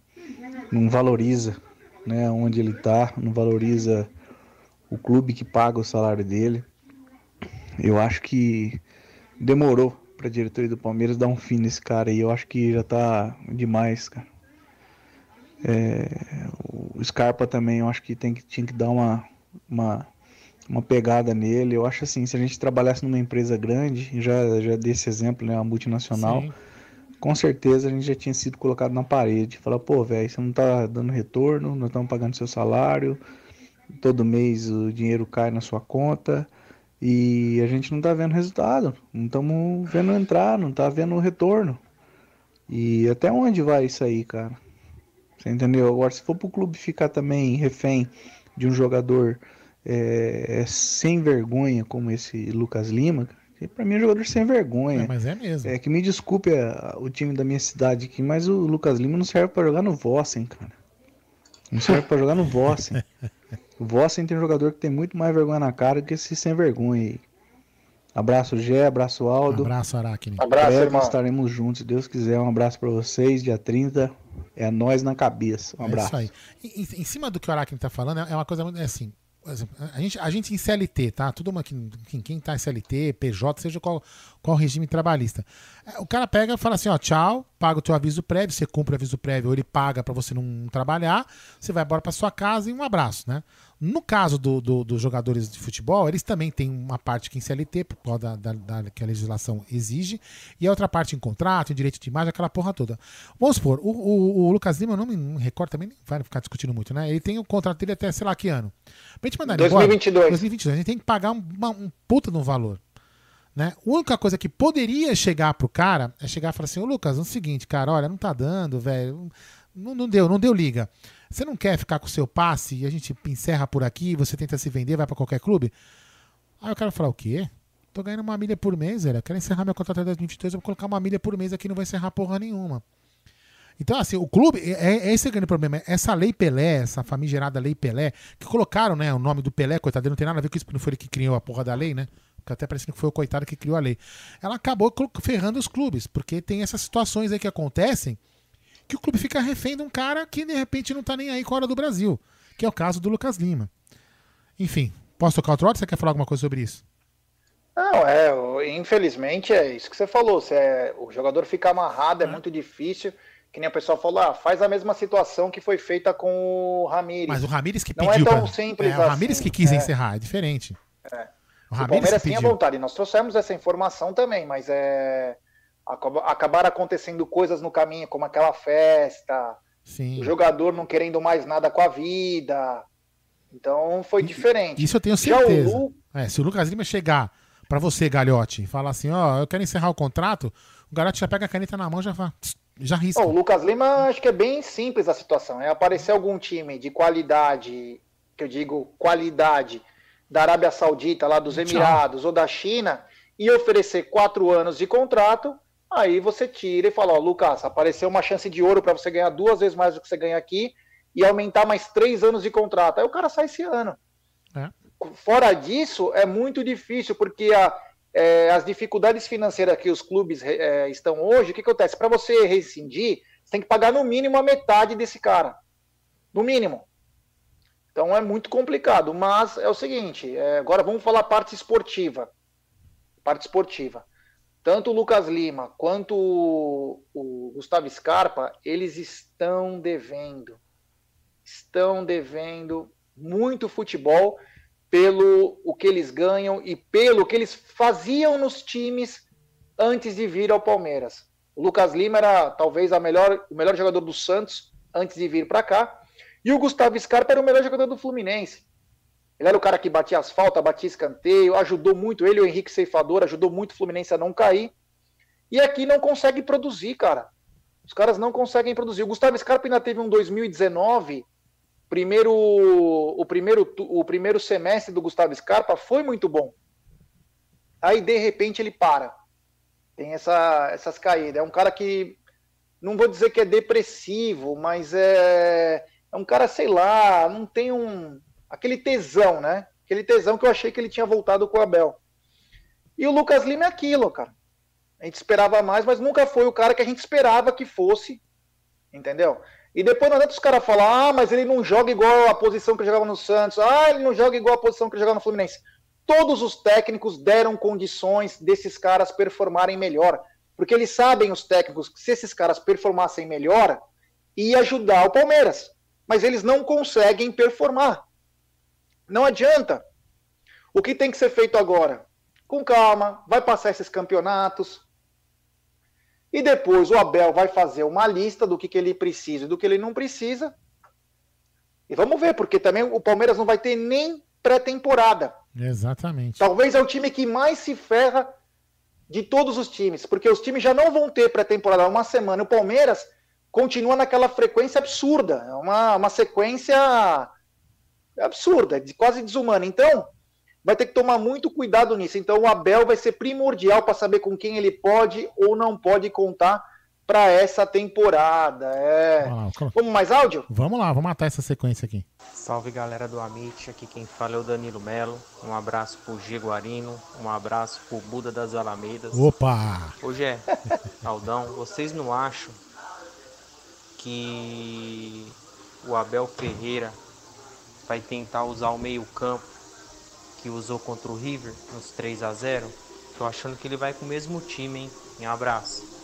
não valoriza né, onde ele tá, não valoriza o clube que paga o salário dele. Eu acho que demorou para a diretoria do Palmeiras dar um fim nesse cara aí. Eu acho que já tá demais, cara. É, o Scarpa também, eu acho que tem que tinha que dar uma, uma, uma pegada nele. Eu acho assim, se a gente trabalhasse numa empresa grande, já já desse exemplo, né, uma multinacional, Sim. com certeza a gente já tinha sido colocado na parede. Falar, pô, velho, você não tá dando retorno, nós estamos pagando seu salário, todo mês o dinheiro cai na sua conta e a gente não tá vendo resultado, não estamos vendo entrar, não tá vendo retorno. E até onde vai isso aí, cara? Você entendeu? Agora, se for pro clube ficar também refém de um jogador é, sem vergonha como esse Lucas Lima, para mim é um jogador sem vergonha. É, mas é mesmo. É que me desculpe a, o time da minha cidade aqui, mas o Lucas Lima não serve para jogar no Vossen, cara. Não serve para jogar no Vossen. O Vossen tem um jogador que tem muito mais vergonha na cara do que esse sem vergonha aí. Abraço, Gé, abraço, Aldo. Abraço, Aracne. Abraço, Breve irmão. estaremos juntos, se Deus quiser. Um abraço para vocês, dia 30. É nós na cabeça. Um é abraço. isso aí. Em, em, cima do que o Aracne tá falando, é uma coisa muito é assim. A gente, a gente em CLT, tá? Tudo uma, quem, quem tá em CLT, PJ, seja qual, qual regime trabalhista. É, o cara pega e fala assim, ó, tchau, paga o teu aviso prévio, você cumpre o aviso prévio, ou ele paga para você não trabalhar, você vai embora para sua casa e um abraço, né? No caso dos do, do jogadores de futebol, eles também têm uma parte que em CLT, por causa da, da, da, que a legislação exige, e a outra parte em contrato, em direito de imagem, aquela porra toda. Vamos supor, o, o, o Lucas Lima, eu não me recordo também, nem vai ficar discutindo muito, né? Ele tem o contrato dele até sei lá que ano. Pra gente mandar 2022. Embora, 2022. A gente tem que pagar um, uma, um puta no valor. Né? A única coisa que poderia chegar pro cara é chegar e falar assim: Ô Lucas, é o seguinte, cara, olha, não tá dando, velho. Não, não deu, não deu liga. Você não quer ficar com o seu passe e a gente encerra por aqui, você tenta se vender, vai para qualquer clube? Aí o cara fala, o quê? Tô ganhando uma milha por mês, velho. Quero encerrar meu contrato até 2022, eu vou colocar uma milha por mês aqui, não vai encerrar porra nenhuma. Então, assim, o clube, é, é esse o grande problema. Essa lei Pelé, essa famigerada lei Pelé, que colocaram, né, o nome do Pelé, coitado, não tem nada a ver com isso, porque não foi ele que criou a porra da lei, né? Porque até parece que foi o coitado que criou a lei. Ela acabou ferrando os clubes, porque tem essas situações aí que acontecem que o clube fica refém de um cara que de repente não tá nem aí com a hora do Brasil, que é o caso do Lucas Lima. Enfim, posso tocar outro áudio? Você quer falar alguma coisa sobre isso? Não, é, infelizmente é isso que você falou. Se é, o jogador fica amarrado, é, é muito difícil. Que nem a pessoa falou, ah, faz a mesma situação que foi feita com o Ramires. Mas o Ramires que pediu. Não é tão pra... simples é, o Ramires assim. que quis é. encerrar, é diferente. É. O, o Palmeiras tinha vontade. Nós trouxemos essa informação também, mas é acabaram acontecendo coisas no caminho, como aquela festa, Sim. o jogador não querendo mais nada com a vida. Então foi diferente. Isso eu tenho certeza. Lu... É, se o Lucas Lima chegar para você, Galhote, e falar assim, ó, oh, eu quero encerrar o contrato, o Galhote já pega a caneta na mão já fala, já risca. Oh, o Lucas Lima, acho que é bem simples a situação. É aparecer algum time de qualidade, que eu digo qualidade, da Arábia Saudita, lá dos Emirados Tchau. ou da China, e oferecer quatro anos de contrato Aí você tira e fala, ó, Lucas, apareceu uma chance de ouro para você ganhar duas vezes mais do que você ganha aqui e aumentar mais três anos de contrato. Aí o cara sai esse ano. É. Fora disso, é muito difícil, porque a, é, as dificuldades financeiras que os clubes é, estão hoje, o que acontece? Para você rescindir, você tem que pagar no mínimo a metade desse cara. No mínimo. Então é muito complicado. Mas é o seguinte, é, agora vamos falar parte esportiva. parte esportiva. Tanto o Lucas Lima quanto o, o Gustavo Scarpa, eles estão devendo. Estão devendo muito futebol pelo o que eles ganham e pelo que eles faziam nos times antes de vir ao Palmeiras. O Lucas Lima era talvez a melhor, o melhor jogador do Santos antes de vir para cá. E o Gustavo Scarpa era o melhor jogador do Fluminense. Ele era o cara que batia asfalto, batia escanteio, ajudou muito ele, o Henrique Ceifador, ajudou muito o Fluminense a não cair. E aqui não consegue produzir, cara. Os caras não conseguem produzir. O Gustavo Scarpa ainda teve um 2019, primeiro, o, primeiro, o primeiro semestre do Gustavo Scarpa foi muito bom. Aí, de repente, ele para. Tem essa, essas caídas. É um cara que, não vou dizer que é depressivo, mas é, é um cara, sei lá, não tem um aquele tesão, né? Aquele tesão que eu achei que ele tinha voltado com o Abel. E o Lucas Lima é aquilo, cara. A gente esperava mais, mas nunca foi o cara que a gente esperava que fosse, entendeu? E depois não adianta os caras falar, ah, mas ele não joga igual a posição que ele jogava no Santos, ah, ele não joga igual a posição que ele jogava no Fluminense. Todos os técnicos deram condições desses caras performarem melhor, porque eles sabem, os técnicos, que se esses caras performassem melhor, ia ajudar o Palmeiras. Mas eles não conseguem performar. Não adianta. O que tem que ser feito agora? Com calma, vai passar esses campeonatos. E depois o Abel vai fazer uma lista do que, que ele precisa e do que ele não precisa. E vamos ver, porque também o Palmeiras não vai ter nem pré-temporada. Exatamente. Talvez é o time que mais se ferra de todos os times, porque os times já não vão ter pré-temporada uma semana. O Palmeiras continua naquela frequência absurda, é uma, uma sequência absurda, é quase desumana. Então, vai ter que tomar muito cuidado nisso. Então, o Abel vai ser primordial para saber com quem ele pode ou não pode contar para essa temporada. É. Vamos mais áudio? Vamos lá, vamos matar essa sequência aqui. Salve galera do Amit, aqui quem fala é o Danilo Melo. Um abraço pro G Guarino, um abraço pro Buda das Alamedas. Opa! Hoje é, Aldão, vocês não acham que o Abel Ferreira vai tentar usar o meio-campo que usou contra o River nos 3 a 0 Tô achando que ele vai com o mesmo time, hein? Um abraço.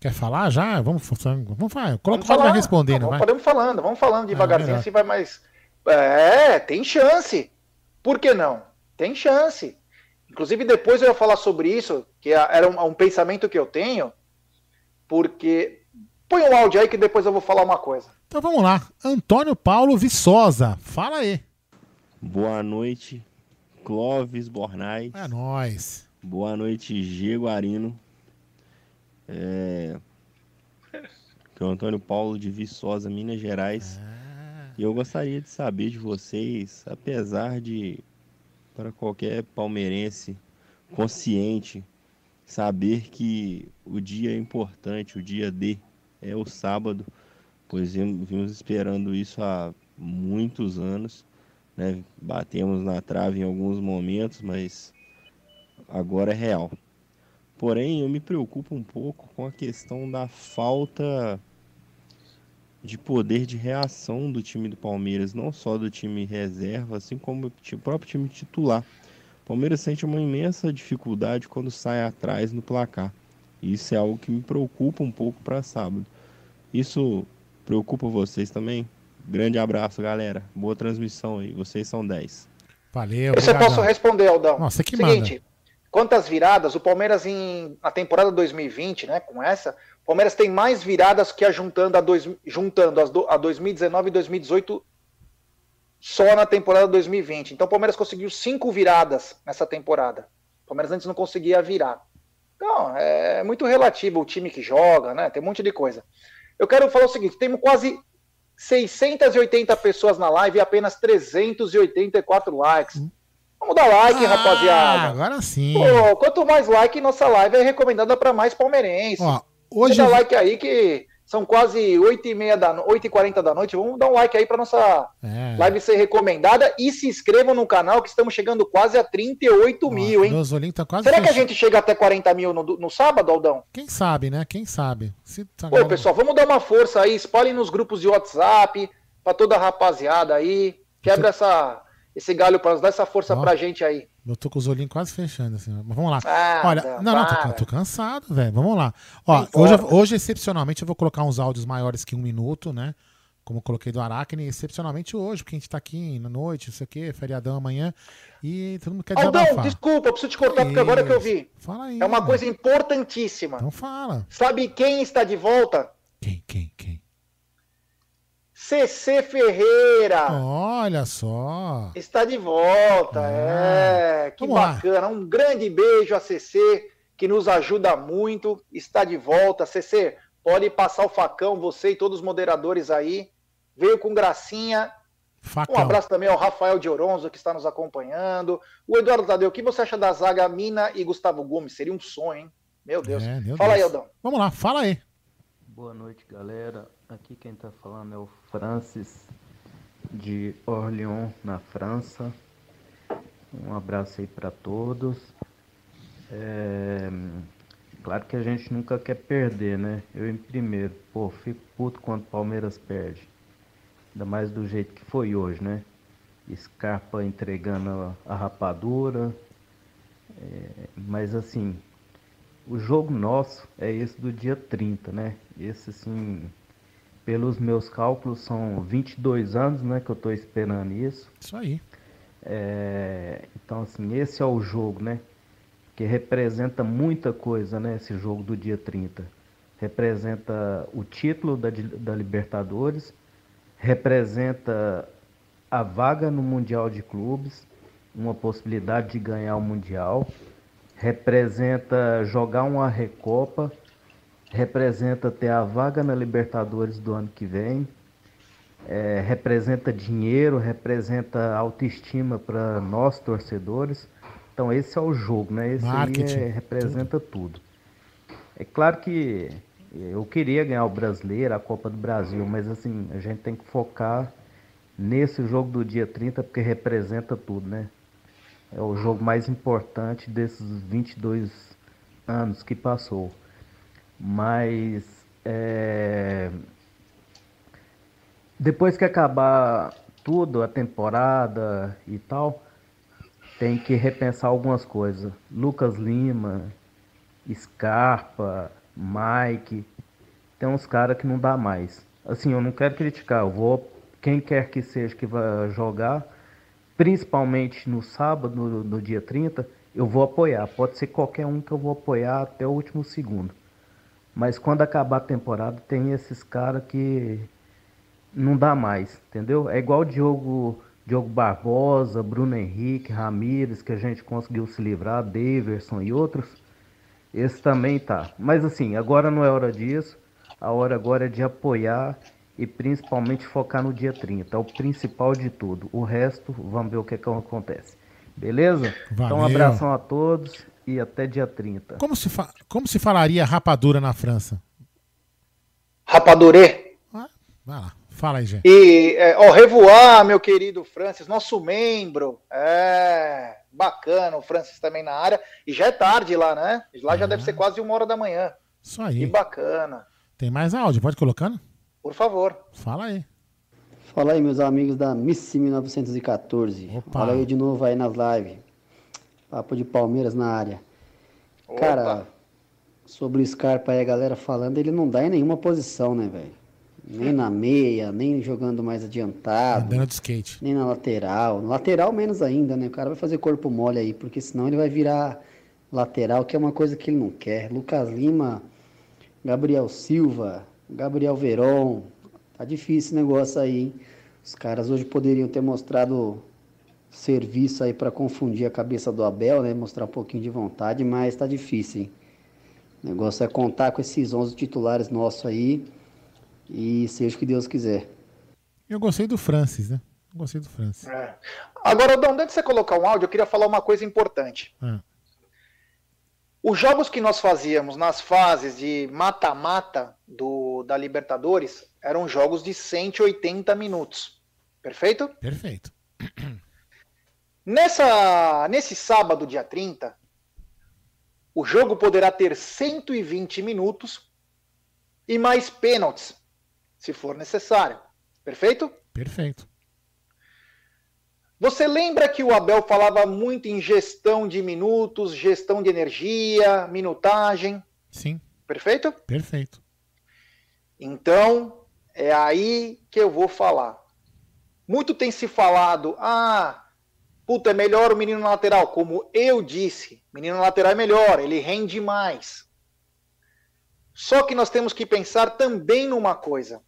Quer falar já? Vamos, vamos falar. Coloca o Fábio vai respondendo. Não, Podemos falando, vamos falando devagarzinho, é, assim vai mais. É, tem chance. Por que não? Tem chance. Inclusive, depois eu ia falar sobre isso, que é, era um, um pensamento que eu tenho, porque. Põe um áudio aí que depois eu vou falar uma coisa. Então vamos lá. Antônio Paulo Viçosa. Fala aí. Boa noite, Clóvis Bornais. É nóis. Boa noite, G Guarino. É... Que é o Antônio Paulo de Viçosa, Minas Gerais. Ah. E eu gostaria de saber de vocês, apesar de para qualquer palmeirense consciente saber que o dia é importante, o dia D é o sábado pois vimos esperando isso há muitos anos. Né? Batemos na trave em alguns momentos, mas agora é real. Porém, eu me preocupo um pouco com a questão da falta de poder de reação do time do Palmeiras, não só do time reserva, assim como o próprio time titular. O Palmeiras sente uma imensa dificuldade quando sai atrás no placar. Isso é algo que me preocupa um pouco para sábado. Isso Preocupa vocês também? Grande abraço, galera. Boa transmissão aí. Vocês são 10. Valeu. Você posso responder, Aldão. Nossa, que Seguinte, manda. quantas viradas? O Palmeiras em na temporada 2020, né, com essa, o Palmeiras tem mais viradas que a juntando a, dois, juntando as do, a 2019 e 2018 só na temporada 2020. Então o Palmeiras conseguiu cinco viradas nessa temporada. O Palmeiras antes não conseguia virar. Então, é muito relativo o time que joga, né? Tem um monte de coisa. Eu quero falar o seguinte: temos quase 680 pessoas na live e apenas 384 likes. Vamos dar like, ah, rapaziada. Agora sim. Pô, quanto mais like, nossa live é recomendada para mais palmeirenses. Ó, hoje. Dá like aí que são quase 8 e meia da 8 e 40 da noite. Vamos dar um like aí para nossa é. live ser recomendada e se inscrevam no canal que estamos chegando quase a 38 mil, hein? Tá quase Será que a gente chega até 40 mil no, no sábado, Aldão? Quem sabe, né? Quem sabe? Se tá Pô, pessoal, vamos dar uma força aí. Espalhem nos grupos de WhatsApp para toda a rapaziada aí. Quebra essa esse galho para dar essa força para pra gente aí. Eu tô com os olhinhos quase fechando, assim. Mas vamos lá. Ah, Olha, não, não, tô, tô, cansado, velho. Vamos lá. Ó, hoje, hoje, excepcionalmente, eu vou colocar uns áudios maiores que um minuto, né? Como eu coloquei do Aracne, excepcionalmente hoje, porque a gente tá aqui na noite, isso aqui, feriadão amanhã, e todo mundo quer desabafar. Aldão, desculpa, eu preciso te cortar, porque agora que eu vi. Fala aí. É uma mano. coisa importantíssima. Então fala. Sabe quem está de volta? CC Ferreira. Olha só. Está de volta. É, é que bacana. Lá. Um grande beijo a CC, que nos ajuda muito. Está de volta. CC, pode passar o facão, você e todos os moderadores aí. Veio com gracinha. Facão. Um abraço também ao Rafael de Oronzo, que está nos acompanhando. O Eduardo Tadeu, o que você acha da zaga Mina e Gustavo Gomes? Seria um sonho, hein? Meu Deus. É, meu fala Deus. aí, Aldão. Vamos lá, fala aí. Boa noite, galera. Aqui quem está falando é o Francis de Orléans, na França. Um abraço aí para todos. É... Claro que a gente nunca quer perder, né? Eu em primeiro, pô, fico puto quando o Palmeiras perde. Ainda mais do jeito que foi hoje, né? Scarpa entregando a, rapadura. É... Mas assim, o jogo nosso é esse do dia 30, né? Esse assim, pelos meus cálculos, são 22 anos né, que eu estou esperando isso. Isso aí. É, então, assim, esse é o jogo, né? Que representa muita coisa, né? Esse jogo do dia 30. Representa o título da, da Libertadores, representa a vaga no Mundial de Clubes, uma possibilidade de ganhar o Mundial, representa jogar uma Recopa representa ter a vaga na Libertadores do ano que vem, é, representa dinheiro, representa autoestima para nós torcedores. Então esse é o jogo, né? Esse Marketing. aí é, representa tudo. É claro que eu queria ganhar o brasileiro, a Copa do Brasil, mas assim, a gente tem que focar nesse jogo do dia 30 porque representa tudo, né? É o jogo mais importante desses 22 anos que passou. Mas é, depois que acabar tudo, a temporada e tal, tem que repensar algumas coisas. Lucas Lima, Scarpa, Mike, tem uns caras que não dá mais. Assim, eu não quero criticar, eu vou quem quer que seja que vai jogar, principalmente no sábado, no, no dia 30, eu vou apoiar. Pode ser qualquer um que eu vou apoiar até o último segundo. Mas quando acabar a temporada, tem esses caras que não dá mais, entendeu? É igual o Diogo, Diogo Barbosa, Bruno Henrique, Ramires, que a gente conseguiu se livrar, Daverson e outros. Esse também tá. Mas assim, agora não é hora disso. A hora agora é de apoiar e principalmente focar no dia 30. É o principal de tudo. O resto, vamos ver o que, é que acontece. Beleza? Valeu. Então, um abração a todos e até dia 30. Como se, fa como se falaria rapadura na França? Rapadurê. Ah, vai lá. Fala aí, gente. E, é, ó, revoar, meu querido Francis, nosso membro. É, bacana, o Francis também na área. E já é tarde lá, né? Lá já deve ser quase uma hora da manhã. Isso aí. Que bacana. Tem mais áudio, pode colocando? Por favor. Fala aí. Fala aí, meus amigos da Miss 1914. Opa. Fala aí de novo aí nas lives. Papo de Palmeiras na área. Opa. Cara, sobre o Scarpa aí, a galera falando, ele não dá em nenhuma posição, né, velho? Nem na meia, nem jogando mais adiantado. Andando de skate. Nem na lateral. Lateral menos ainda, né? O cara vai fazer corpo mole aí, porque senão ele vai virar lateral, que é uma coisa que ele não quer. Lucas Lima, Gabriel Silva, Gabriel Veron. Tá difícil esse negócio aí, hein? Os caras hoje poderiam ter mostrado serviço aí para confundir a cabeça do Abel, né? Mostrar um pouquinho de vontade, mas tá difícil, hein? O negócio é contar com esses 11 titulares nossos aí e seja o que Deus quiser. Eu gostei do Francis, né? Eu gostei do Francis. É. Agora, Dom, antes de você colocar um áudio, eu queria falar uma coisa importante. É. Os jogos que nós fazíamos nas fases de mata-mata da Libertadores eram jogos de 180 minutos. Perfeito? Perfeito. Nessa, nesse sábado, dia 30, o jogo poderá ter 120 minutos e mais pênaltis, se for necessário. Perfeito? Perfeito. Você lembra que o Abel falava muito em gestão de minutos, gestão de energia, minutagem? Sim. Perfeito? Perfeito. Então, é aí que eu vou falar. Muito tem se falado, ah, puta, é melhor o menino lateral. Como eu disse, menino lateral é melhor, ele rende mais. Só que nós temos que pensar também numa coisa.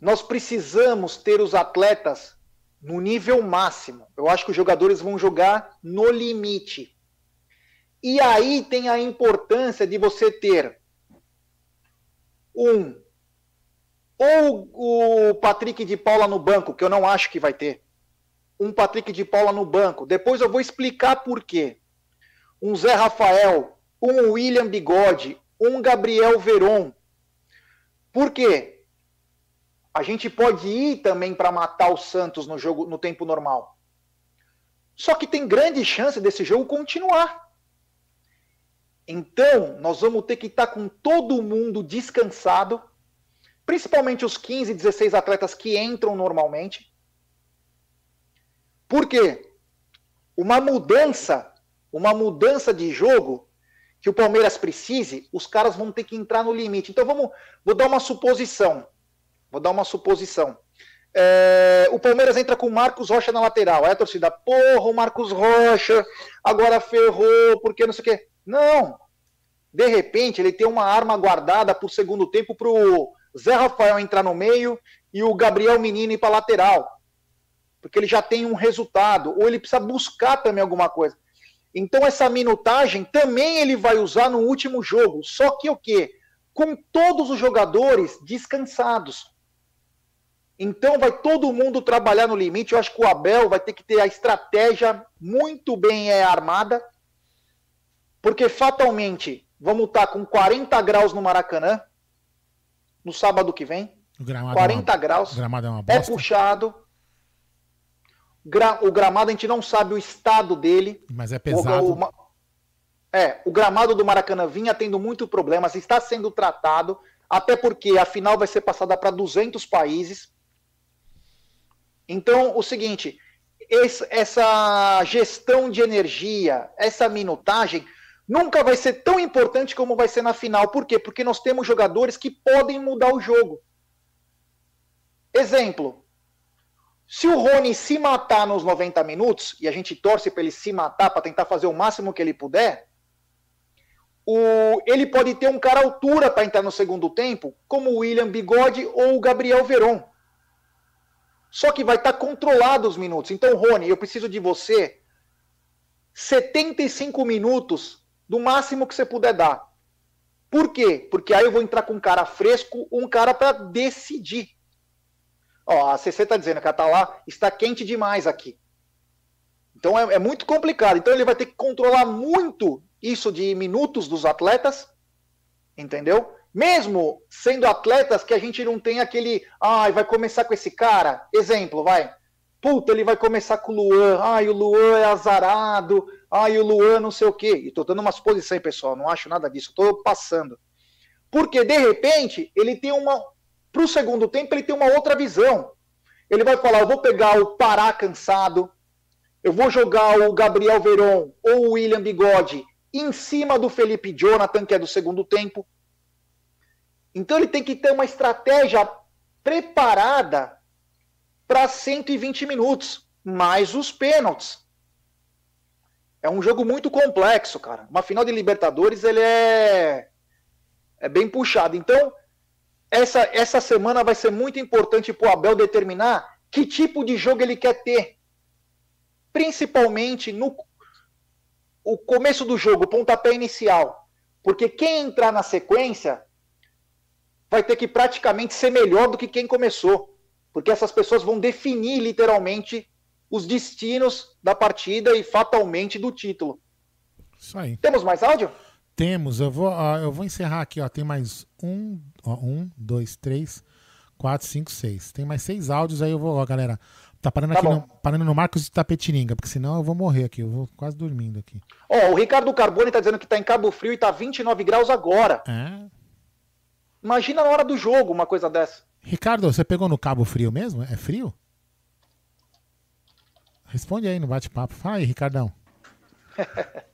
Nós precisamos ter os atletas no nível máximo. Eu acho que os jogadores vão jogar no limite. E aí tem a importância de você ter um ou o Patrick de Paula no banco, que eu não acho que vai ter. Um Patrick de Paula no banco. Depois eu vou explicar por quê. Um Zé Rafael, um William Bigode, um Gabriel Veron. Por quê? A gente pode ir também para matar o Santos no jogo no tempo normal. Só que tem grande chance desse jogo continuar. Então, nós vamos ter que estar tá com todo mundo descansado principalmente os 15, 16 atletas que entram normalmente. Por quê? Uma mudança, uma mudança de jogo que o Palmeiras precise, os caras vão ter que entrar no limite. Então vamos, vou dar uma suposição. Vou dar uma suposição. É, o Palmeiras entra com o Marcos Rocha na lateral. Aí a torcida, porra, o Marcos Rocha agora ferrou, porque não sei o quê. Não. De repente, ele tem uma arma guardada o segundo tempo para o Zé Rafael entrar no meio e o Gabriel Menino ir para lateral. Porque ele já tem um resultado, ou ele precisa buscar também alguma coisa. Então essa minutagem também ele vai usar no último jogo, só que o quê? Com todos os jogadores descansados. Então vai todo mundo trabalhar no limite. Eu acho que o Abel vai ter que ter a estratégia muito bem é, armada, porque fatalmente vamos estar com 40 graus no Maracanã no sábado que vem. 40 é uma, graus. O gramado é uma bosta. É puxado. Gra, o gramado a gente não sabe o estado dele. Mas é pesado. O, o, é, o gramado do Maracanã vinha tendo muito problemas, está sendo tratado, até porque a final vai ser passada para 200 países. Então, o seguinte, esse, essa gestão de energia, essa minutagem, nunca vai ser tão importante como vai ser na final. Por quê? Porque nós temos jogadores que podem mudar o jogo. Exemplo: se o Rony se matar nos 90 minutos, e a gente torce para ele se matar, para tentar fazer o máximo que ele puder, o, ele pode ter um cara altura para entrar no segundo tempo, como o William Bigode ou o Gabriel Veron. Só que vai estar tá controlado os minutos. Então, Rony, eu preciso de você 75 minutos do máximo que você puder dar. Por quê? Porque aí eu vou entrar com um cara fresco, um cara para decidir. Ó, a CC está dizendo que ela tá lá, está quente demais aqui. Então é, é, muito complicado. Então ele vai ter que controlar muito isso de minutos dos atletas, entendeu? Mesmo sendo atletas que a gente não tem aquele, ai, vai começar com esse cara. Exemplo, vai. Puta, ele vai começar com o Luan. Ai, o Luan é azarado. Ai, o Luan não sei o quê. E tô dando uma suposição, pessoal. Não acho nada disso. Tô passando. Porque, de repente, ele tem uma. Pro segundo tempo, ele tem uma outra visão. Ele vai falar: eu vou pegar o Pará cansado. Eu vou jogar o Gabriel Veron ou o William Bigode em cima do Felipe Jonathan, que é do segundo tempo. Então ele tem que ter uma estratégia preparada para 120 minutos, mais os pênaltis. É um jogo muito complexo, cara. Uma final de Libertadores, ele é é bem puxado. Então, essa essa semana vai ser muito importante para o Abel determinar que tipo de jogo ele quer ter. Principalmente no o começo do jogo, o pontapé inicial. Porque quem entrar na sequência vai ter que praticamente ser melhor do que quem começou porque essas pessoas vão definir literalmente os destinos da partida e fatalmente do título. Isso aí. Temos mais áudio? Temos. Eu vou, uh, eu vou encerrar aqui. Ó. Tem mais um, ó, um, dois, três, quatro, cinco, seis. Tem mais seis áudios aí. Eu vou, ó, galera. Tá parando tá aqui no, parando no Marcos de Tapetininga, porque senão eu vou morrer aqui. Eu vou quase dormindo aqui. Ó, o Ricardo Carbone tá dizendo que tá em Cabo Frio e tá 29 graus agora. É. Imagina na hora do jogo uma coisa dessa. Ricardo, você pegou no Cabo Frio mesmo? É frio? Responde aí no bate-papo. Fala aí, Ricardão.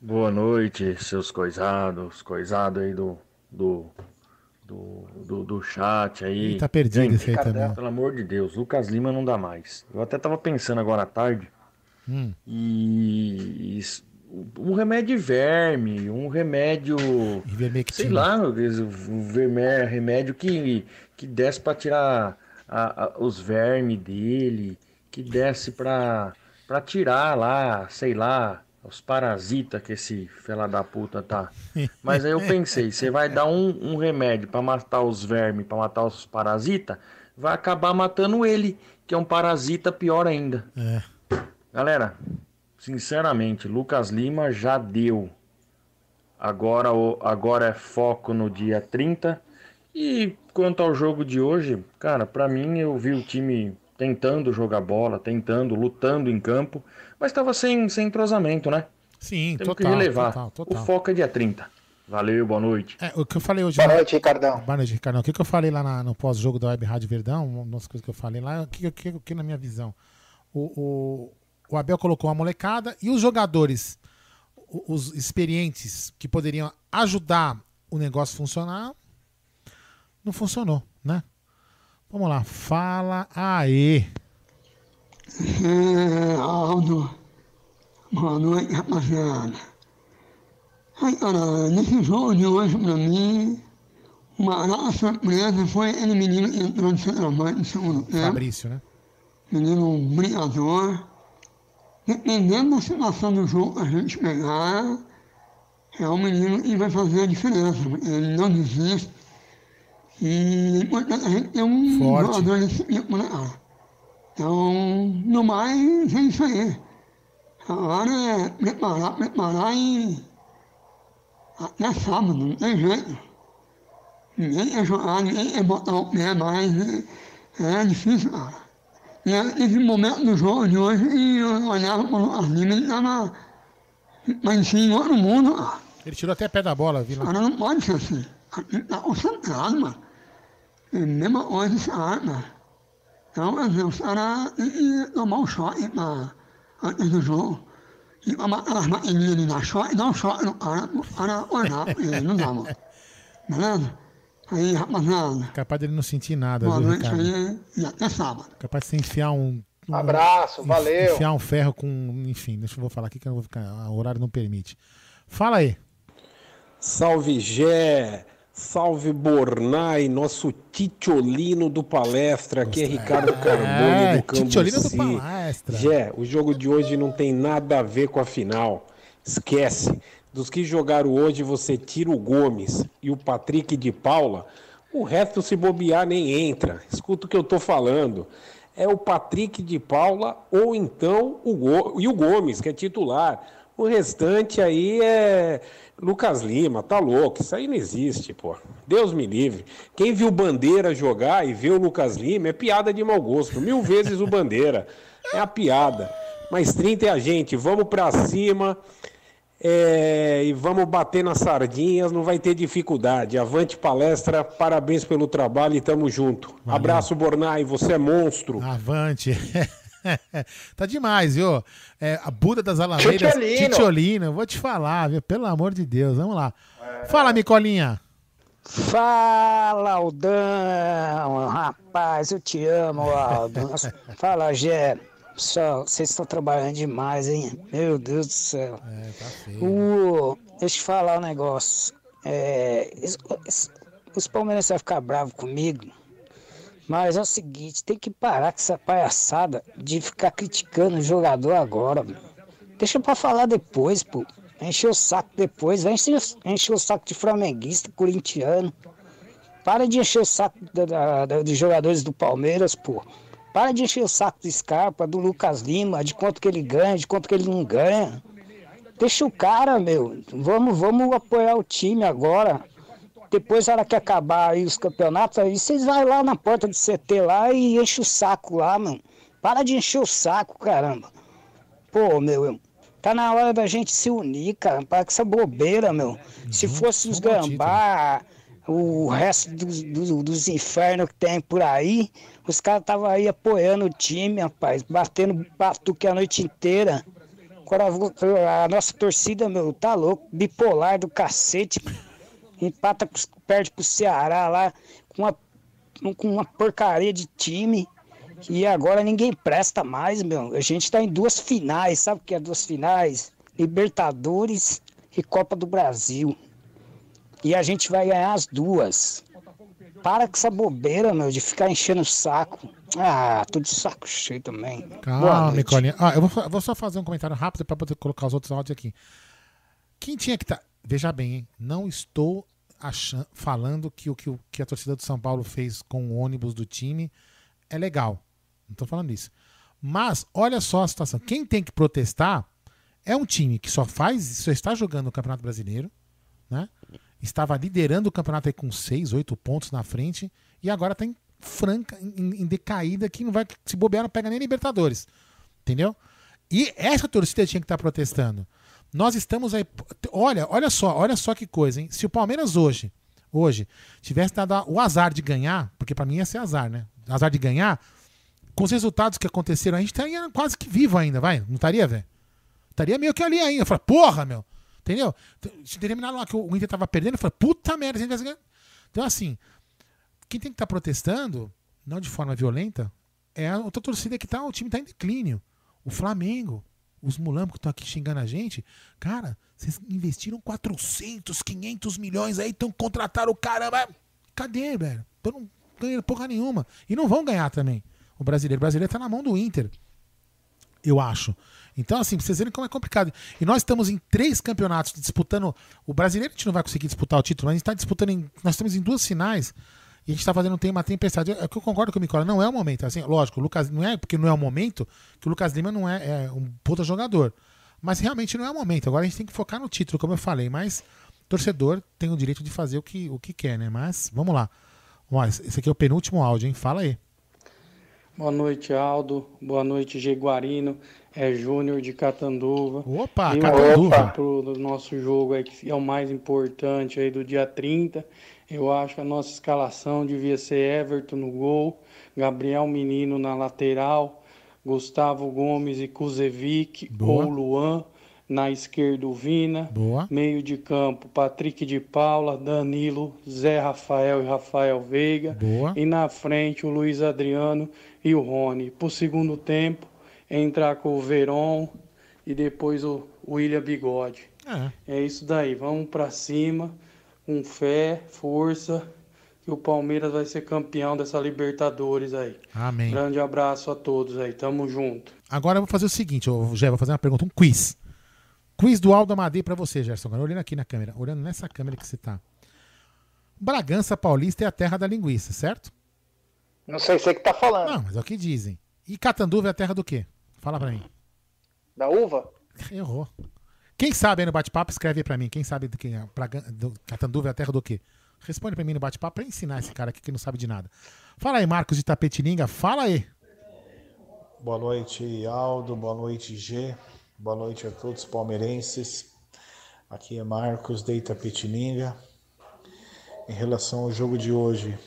Boa noite, seus coisados, coisado aí do, do, do, do, do chat aí. Ele tá perdido Gente, esse aí também. Pelo amor de Deus, Lucas Lima não dá mais. Eu até tava pensando agora à tarde. Hum. E, e um remédio verme, um remédio. Sei lá, um remédio que, que desce para tirar a, a, os vermes dele, que desce para tirar lá, sei lá, os parasitas que esse fela da puta tá. Mas aí eu pensei, você vai dar um, um remédio para matar os vermes, para matar os parasitas, vai acabar matando ele, que é um parasita pior ainda. É. Galera, sinceramente, Lucas Lima já deu. Agora, agora é foco no dia 30. E quanto ao jogo de hoje, cara, para mim eu vi o time tentando jogar bola, tentando, lutando em campo, mas estava sem, sem entrosamento, né? Sim, Temos total, que relevar. total, total. O foco é dia 30. Valeu, boa noite. É, o que eu falei hoje. Boa noite, Ricardão. Boa noite, Ricardão. O que, que eu falei lá na, no pós-jogo da Web Rádio Verdão, uma das coisas que eu falei lá, o que, que, que na minha visão? O, o, o Abel colocou uma molecada e os jogadores, os experientes que poderiam ajudar o negócio a funcionar, não funcionou, né? Vamos lá, fala aí. É, Aldo, boa noite, rapaziada. Ai, cara, nesse jogo de hoje, pra mim, uma grande surpresa foi aquele menino que entrou de centroavante no segundo tempo. Fabrício, né? Menino brigador. Dependendo da situação do jogo que a gente pegar, é um menino que vai fazer a diferença. Ele não desiste e é importante a gente ter um Forte. jogador desse tipo, né, cara? Então, no mais, é isso aí. Agora é preparar, preparar e até sábado, não tem jeito. Ninguém quer jogar, ninguém quer botar o pé mais, né? é difícil, cara. E nesse momento do jogo de hoje, eu olhava para o Lima, ele estava parecia em outro mundo, cara. Ele tirou até pé da bola, viu? Cara, não pode ser assim. Ele tá concentrado, mano. É a mesma coisa esse ar, mano. Então, os caras iam tomar um choque pra, antes do jogo. E tomar aquelas maquininhas ali na choque, dar um choque no cara, o cara olhar ele, não dá, mano. Beleza? Aí, rapaziada. Capaz dele não sentir nada, Boa viu, noite Ricardo? aí e até sábado. Capaz de você enfiar um. um Abraço, enf- valeu. Enfiar um ferro com. Enfim, deixa eu vou falar aqui que eu não vou ficar. O horário não permite. Fala aí. Salve Gé, salve Bornai, nosso titiolino do palestra, aqui é Ricardo Carboni É, do Cambuci. titiolino do palestra. Gé, o jogo de hoje não tem nada a ver com a final, esquece. Dos que jogaram hoje, você tira o Gomes e o Patrick de Paula, o resto se bobear nem entra. Escuta o que eu tô falando. É o Patrick de Paula ou então o Go... e o Gomes, que é titular. O restante aí é Lucas Lima, tá louco, isso aí não existe, pô. Deus me livre. Quem viu Bandeira jogar e vê o Lucas Lima é piada de mau gosto. Mil vezes o Bandeira. É a piada. Mas 30 é a gente, vamos pra cima. é, e vamos bater nas sardinhas, não vai ter dificuldade. Avante palestra, parabéns pelo trabalho e tamo junto. Abraço, Bornai, você é monstro. Avante. tá demais, viu? É, a Buda das Alameiras. Titiolino. Vou te falar, viu? Pelo amor de Deus, vamos lá. Fala, Micolinha. Fala, Aldão! Rapaz, eu te amo, Aldo. Fala, Gé. Pessoal, vocês estão trabalhando demais, hein? Meu Deus do céu. É, tá feio. O, deixa eu te falar um negócio. É, es- os palmeirenses vão ficar bravos comigo, mas é o seguinte, tem que parar com essa palhaçada de ficar criticando o jogador agora. mano. Deixa pra falar depois, pô. Encher o saco depois, vai encher, o saco de flamenguista, corintiano. Para de encher o saco dos jogadores do Palmeiras, pô. Para de encher o saco do Scarpa, do Lucas Lima, de quanto que ele ganha, de quanto que ele não ganha. Deixa o cara, meu. Vamos, vamos apoiar o time agora. Depois, na hora que acabar aí os campeonatos, aí vocês vão lá na porta do CT lá e enche o saco lá, mano. Para de encher o saco, caramba. Pô, meu, tá na hora da gente se unir, cara. Para com essa bobeira, meu. Se fosse os gambá, o resto dos, dos, dos infernos que tem por aí, os caras estavam aí apoiando o time, rapaz, batendo batuque a noite inteira. Agora a nossa torcida, meu, tá louco, bipolar do cacete. Empata, perde pro Ceará lá, com uma, com uma porcaria de time. E agora ninguém presta mais, meu. A gente tá em duas finais, sabe o que é duas finais? Libertadores e Copa do Brasil. E a gente vai ganhar as duas. Para com essa bobeira, meu, de ficar enchendo o saco. Ah, tô de saco cheio também. Calma, Nicolinha. Ah, eu vou, vou, só fazer um comentário rápido para poder colocar os outros áudios aqui. Quem tinha que estar. Tá... Veja bem, hein? não estou achando, falando que o que, que a torcida do São Paulo fez com o ônibus do time é legal. Não estou falando isso. Mas olha só a situação. Quem tem que protestar é um time que só faz, só está jogando o Campeonato Brasileiro, né? Estava liderando o campeonato aí com 6, 8 pontos na frente e agora está em franca, em, em, decaída, que não vai se bobear, não pega nem Libertadores. Entendeu? E essa torcida tinha que estar tá protestando. Nós estamos aí. Olha, olha só, olha só que coisa, hein? Se o Palmeiras hoje, hoje, tivesse dado o azar de ganhar, porque para mim ia ser azar, né? Azar de ganhar, com os resultados que aconteceram, a gente estaria quase que vivo ainda, vai? Não estaria, velho? Estaria meio que ali ainda. Fala, porra, meu. Entendeu? Se terminaram lá que o Inter tava perdendo, eu falei, puta merda, a gente vai ganhar. Então, assim, quem tem que estar tá protestando, não de forma violenta, é a outra torcida que tá, o time tá em declínio. O Flamengo, os mulambos que estão aqui xingando a gente, cara, vocês investiram 400, 500 milhões aí, então contrataram o caramba. Cadê, velho? Eu não ganhei porra nenhuma. E não vão ganhar também. O brasileiro. O brasileiro tá na mão do Inter. Eu acho. Então, assim, pra vocês verem como é complicado. E nós estamos em três campeonatos disputando. O brasileiro a gente não vai conseguir disputar o título, mas a gente está disputando. Em, nós estamos em duas finais. E a gente está fazendo uma tempestade. É que eu concordo com o Nicola, não é o momento. Assim, lógico, o Lucas não é porque não é o momento que o Lucas Lima não é, é um puta jogador. Mas realmente não é o momento. Agora a gente tem que focar no título, como eu falei. Mas torcedor tem o direito de fazer o que, o que quer, né? Mas vamos lá. Esse aqui é o penúltimo áudio, hein? Fala aí. Boa noite, Aldo. Boa noite, Jaguarino. É Júnior de Catanduva. Opa, e Catanduva. Para o nosso jogo aí, que é o mais importante aí do dia 30. Eu acho que a nossa escalação devia ser Everton no gol, Gabriel Menino na lateral, Gustavo Gomes e Kuzevic ou Luan. Na esquerda, o Vina. Boa. Meio de campo, Patrick de Paula, Danilo, Zé Rafael e Rafael Veiga. Boa. E na frente, o Luiz Adriano e o Rony. Para o segundo tempo, entrar com o Veron e depois o William Bigode. É, é isso daí, vamos para cima, com fé, força, que o Palmeiras vai ser campeão dessa Libertadores aí. Amém. Grande abraço a todos aí, tamo junto. Agora eu vou fazer o seguinte, eu, já vou fazer uma pergunta, um quiz. Quiz do Aldo Amadei para você, Gerson. Agora olhando aqui na câmera, olhando nessa câmera que você tá. Bragança Paulista é a terra da linguiça, certo? Não sei se é que tá falando. Não, mas é o que dizem. E Catanduva é a terra do quê? Fala pra mim. Da uva? Errou. Quem sabe aí no bate-papo, escreve aí pra mim. Quem sabe do que é? Pra, do, Catanduva é a terra do quê? Responde pra mim no bate-papo pra ensinar esse cara aqui que não sabe de nada. Fala aí, Marcos de Tapetininga. Fala aí. Boa noite, Aldo. Boa noite, G. Boa noite a todos palmeirenses. Aqui é Marcos de Itapetininga. Em relação ao jogo de hoje,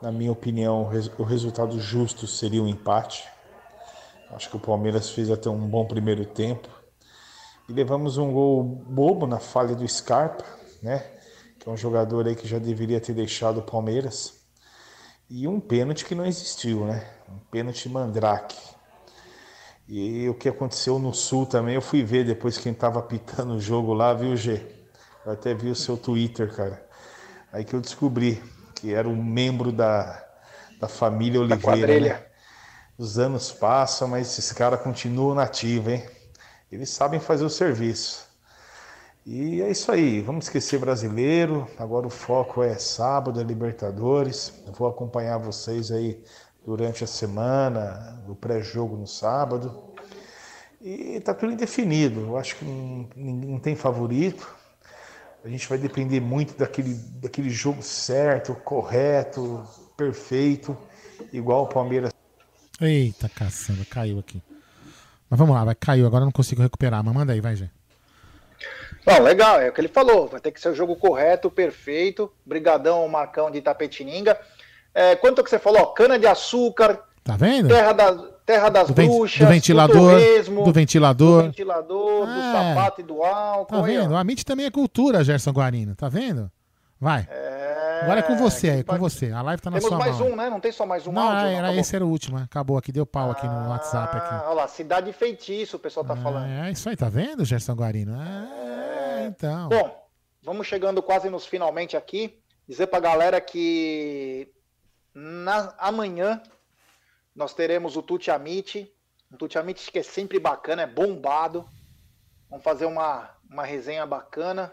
na minha opinião, o resultado justo seria um empate. Acho que o Palmeiras fez até um bom primeiro tempo. E levamos um gol bobo na falha do Scarpa, né? Que é um jogador aí que já deveria ter deixado o Palmeiras. E um pênalti que não existiu, né? Um pênalti mandrake. E o que aconteceu no Sul também, eu fui ver depois quem estava apitando o jogo lá, viu, G? Eu até vi o seu Twitter, cara. Aí que eu descobri que era um membro da, da família Oliveira. Né? Os anos passam, mas esses caras continuam nativos, hein? Eles sabem fazer o serviço. E é isso aí, vamos esquecer brasileiro. Agora o foco é sábado, é Libertadores. Eu vou acompanhar vocês aí durante a semana, no pré-jogo no sábado. E tá tudo indefinido. Eu acho que não, não tem favorito. A gente vai depender muito daquele, daquele jogo certo, correto, perfeito, igual o Palmeiras. Eita, caçamba, caiu aqui. Mas vamos lá, vai, caiu, agora não consigo recuperar. Mas manda aí, vai, Gê. Bom, legal, é o que ele falou. Vai ter que ser o jogo correto, perfeito. Brigadão, Marcão de Itapetininga. É, quanto que você falou? Cana de açúcar. Tá vendo? Terra, da, terra das do bruxas. Do ventilador. Do, torresmo, do ventilador. Do ventilador, é. do sapato e do álcool. Tá vendo? Aí, a mente também é cultura, Gerson Guarino. Tá vendo? Vai. É... Agora é com você aí, com você. A live tá na Temos sua mais mão. um, né? Não tem só mais um não, áudio? Era, não, esse era o último, né? acabou aqui, deu pau aqui no ah, WhatsApp. Aqui. Olha lá, Cidade Feitiço, o pessoal tá falando. É, isso aí, tá vendo, Gerson Guarino? É, então. Bom, vamos chegando quase nos finalmente aqui. Dizer pra galera que na, amanhã nós teremos o Tuti Amit. Um Tuti Amit que é sempre bacana, é bombado. Vamos fazer uma, uma resenha bacana.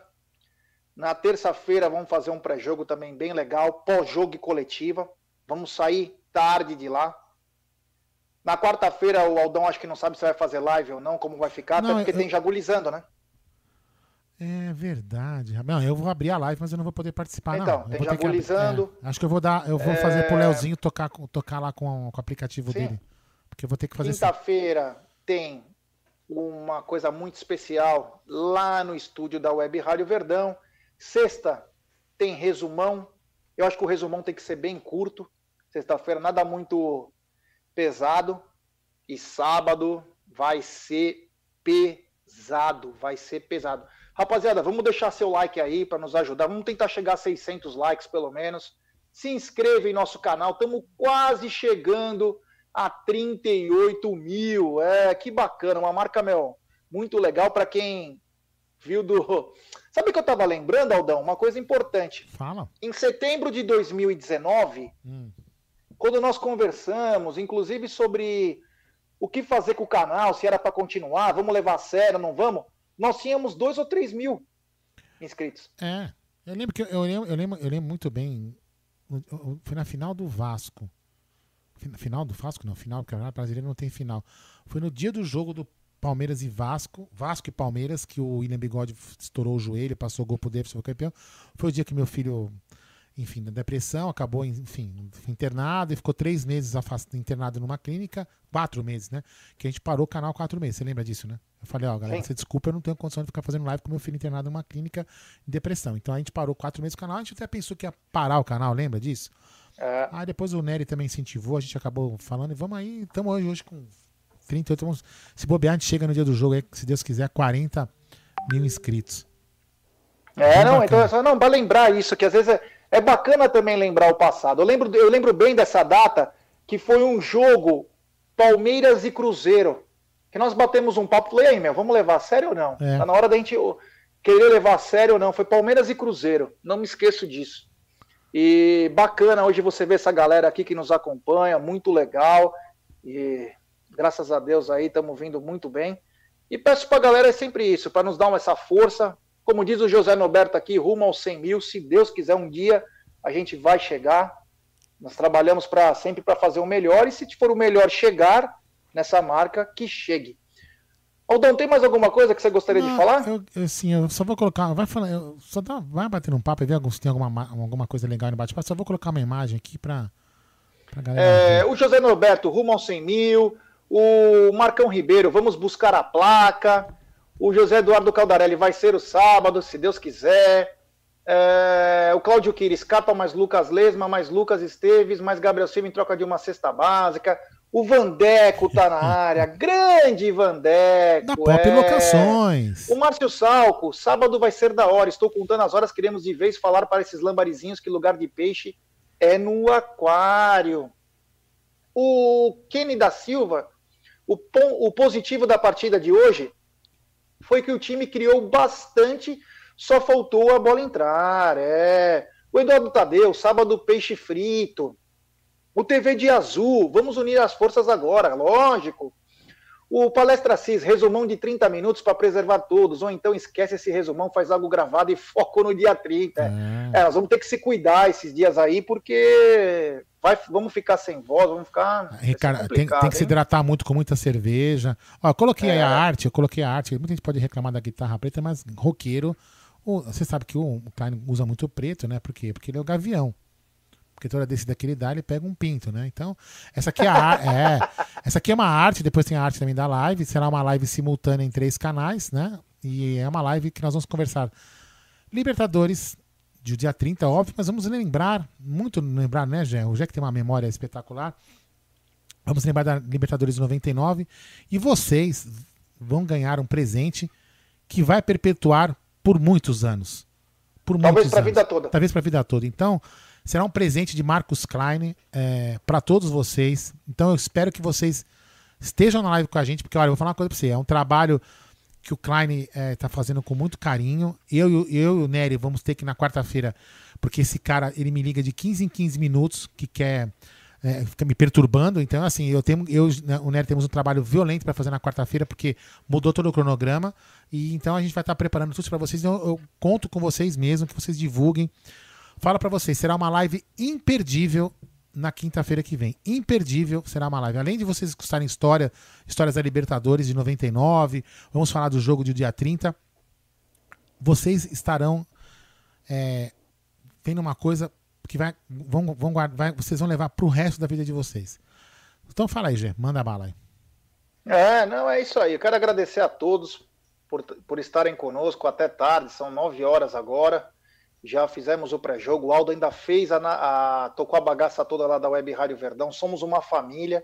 Na terça-feira vamos fazer um pré-jogo também bem legal, pós-jogo e coletiva. Vamos sair tarde de lá. Na quarta-feira o Aldão acho que não sabe se vai fazer live ou não, como vai ficar, não, até porque eu... tem jagulizando, né? É verdade. Não, eu vou abrir a live, mas eu não vou poder participar, então, não. Então, tem jagulizando. É, acho que eu vou dar, eu vou é... fazer pro Leozinho tocar, tocar lá com, com o aplicativo Sim. dele. Porque eu vou ter que fazer Quinta-feira tem uma coisa muito especial lá no estúdio da Web Rádio Verdão. Sexta tem resumão. Eu acho que o resumão tem que ser bem curto. Sexta-feira nada muito pesado. E sábado vai ser pesado, vai ser pesado. Rapaziada, vamos deixar seu like aí para nos ajudar. Vamos tentar chegar a 600 likes pelo menos. Se inscreva em nosso canal. Estamos quase chegando a 38 mil. É, que bacana. Uma marca, meu, muito legal para quem viu do. Sabe o que eu estava lembrando, Aldão? Uma coisa importante. Fala. Em setembro de 2019, hum. quando nós conversamos, inclusive sobre o que fazer com o canal, se era para continuar, vamos levar a sério, não vamos, nós tínhamos dois ou três mil inscritos. É. Eu lembro que eu lembro, eu lembro, eu lembro muito bem. Foi na final do Vasco. Final do Vasco? Não, final, porque o brasileiro não tem final. Foi no dia do jogo do Palmeiras e Vasco, Vasco e Palmeiras, que o William Bigode estourou o joelho, passou o gol pro Davidson, foi campeão. Foi o dia que meu filho, enfim, da depressão, acabou, enfim, internado e ficou três meses afastado, internado numa clínica, quatro meses, né? Que a gente parou o canal quatro meses. Você lembra disso, né? Eu falei, ó, galera, você desculpa, eu não tenho condição de ficar fazendo live com meu filho internado numa clínica de depressão. Então a gente parou quatro meses o canal, a gente até pensou que ia parar o canal, lembra disso? É. Aí depois o Nery também incentivou, a gente acabou falando, e vamos aí, estamos hoje, hoje com 38. Vamos, se bobear, a gente chega no dia do jogo, aí, se Deus quiser, 40 mil inscritos. É, não, então é só não, para lembrar isso, que às vezes é, é bacana também lembrar o passado. Eu lembro, eu lembro bem dessa data, que foi um jogo Palmeiras e Cruzeiro. Que nós batemos um papo, falei, aí, meu, vamos levar a sério ou não? É. Tá na hora da gente querer levar a sério ou não. Foi Palmeiras e Cruzeiro. Não me esqueço disso. E bacana hoje você ver essa galera aqui que nos acompanha, muito legal. E Graças a Deus aí estamos vindo muito bem. E peço para a galera é sempre isso, para nos dar essa força. Como diz o José Noberto aqui, rumo aos 100 mil. Se Deus quiser, um dia a gente vai chegar. Nós trabalhamos para sempre para fazer o melhor. E se for o melhor chegar nessa marca, que chegue. Aldão, tem mais alguma coisa que você gostaria Não, de falar? Eu, sim, eu só vou colocar. Vai falar, eu, só dá, vai bater um papo e ver se tem alguma, alguma coisa legal no bate-papo. Só vou colocar uma imagem aqui para. É, o José Norberto, rumo aos 100 mil. O Marcão Ribeiro, vamos buscar a placa. O José Eduardo Caldarelli vai ser o sábado, se Deus quiser. É, o Cláudio Quires, capa mais Lucas Lesma, mais Lucas Esteves, mais Gabriel Silva em troca de uma cesta básica. O Vandeco tá na área, grande Vandeco. Da Pop é... Locações. O Márcio Salco, sábado vai ser da hora. Estou contando as horas, queremos de vez falar para esses lambarizinhos que lugar de peixe é no aquário. O Kenny da Silva, o, o positivo da partida de hoje foi que o time criou bastante, só faltou a bola entrar. É. O Eduardo Tadeu, sábado peixe frito. O TV de azul, vamos unir as forças agora, lógico. O Palestra CIS, resumão de 30 minutos para preservar todos, ou então esquece esse resumão, faz algo gravado e foco no dia 30. É. é, nós vamos ter que se cuidar esses dias aí, porque vai, vamos ficar sem voz, vamos ficar. Ricardo, tem, tem, que se hidratar muito com muita cerveja. Ó, coloquei é. a arte, eu coloquei a arte. Muita gente pode reclamar da guitarra preta, mas roqueiro. Você sabe que o Klein usa muito preto, né? Por quê? Porque ele é o gavião. Porque toda vez que ele dá, ele pega um pinto, né? Então, essa aqui é a é, essa aqui é uma arte, depois tem a arte também da live, será uma live simultânea em três canais, né? E é uma live que nós vamos conversar Libertadores de dia 30, óbvio, mas vamos lembrar, muito lembrar, né, Jé? O Jé que tem uma memória espetacular. Vamos lembrar da Libertadores de 99 e vocês vão ganhar um presente que vai perpetuar por muitos anos. Por Talvez para a vida toda. Talvez para a vida toda. Então, será um presente de Marcos Klein é, para todos vocês. Então, eu espero que vocês estejam na live com a gente, porque olha, eu vou falar uma coisa para você, é um trabalho que o Klein está é, tá fazendo com muito carinho. Eu, eu, e o Nery vamos ter que na quarta-feira, porque esse cara ele me liga de 15 em 15 minutos, que quer. É, fica me perturbando, então assim, eu tenho, eu né, o Nery temos um trabalho violento para fazer na quarta-feira, porque mudou todo o cronograma, e então a gente vai estar tá preparando tudo para vocês, então eu conto com vocês mesmo, que vocês divulguem. Fala para vocês, será uma live imperdível na quinta-feira que vem. Imperdível será uma live. Além de vocês escutarem história, histórias da Libertadores de 99, vamos falar do jogo de dia 30. Vocês estarão é, vendo uma coisa que vai, vão, vão vai, vocês vão levar para o resto da vida de vocês. Então fala aí, Gê, manda bala aí. É, não, é isso aí. Eu quero agradecer a todos por, por estarem conosco até tarde, são nove horas agora já fizemos o pré-jogo. O Aldo ainda fez, a, a, tocou a bagaça toda lá da Web Rádio Verdão. Somos uma família,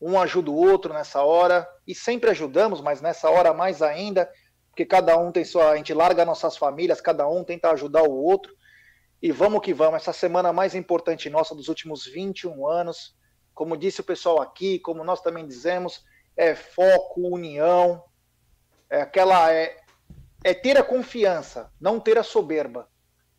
um ajuda o outro nessa hora e sempre ajudamos, mas nessa hora mais ainda, porque cada um tem sua. A gente larga nossas famílias, cada um tenta ajudar o outro. E vamos que vamos. Essa semana mais importante nossa dos últimos 21 anos, como disse o pessoal aqui, como nós também dizemos, é foco, união, é aquela. É, é ter a confiança, não ter a soberba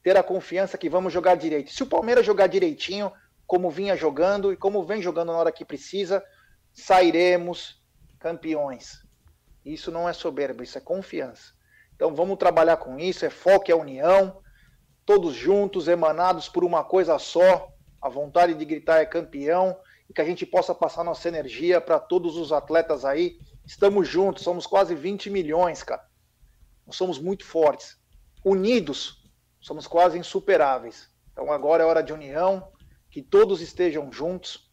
ter a confiança que vamos jogar direito. Se o Palmeiras jogar direitinho, como vinha jogando e como vem jogando na hora que precisa, sairemos campeões. Isso não é soberba, isso é confiança. Então vamos trabalhar com isso, é foco, é união, todos juntos, emanados por uma coisa só, a vontade de gritar é campeão e que a gente possa passar nossa energia para todos os atletas aí. Estamos juntos, somos quase 20 milhões, cara. Nós somos muito fortes. Unidos, somos quase insuperáveis. Então agora é hora de união, que todos estejam juntos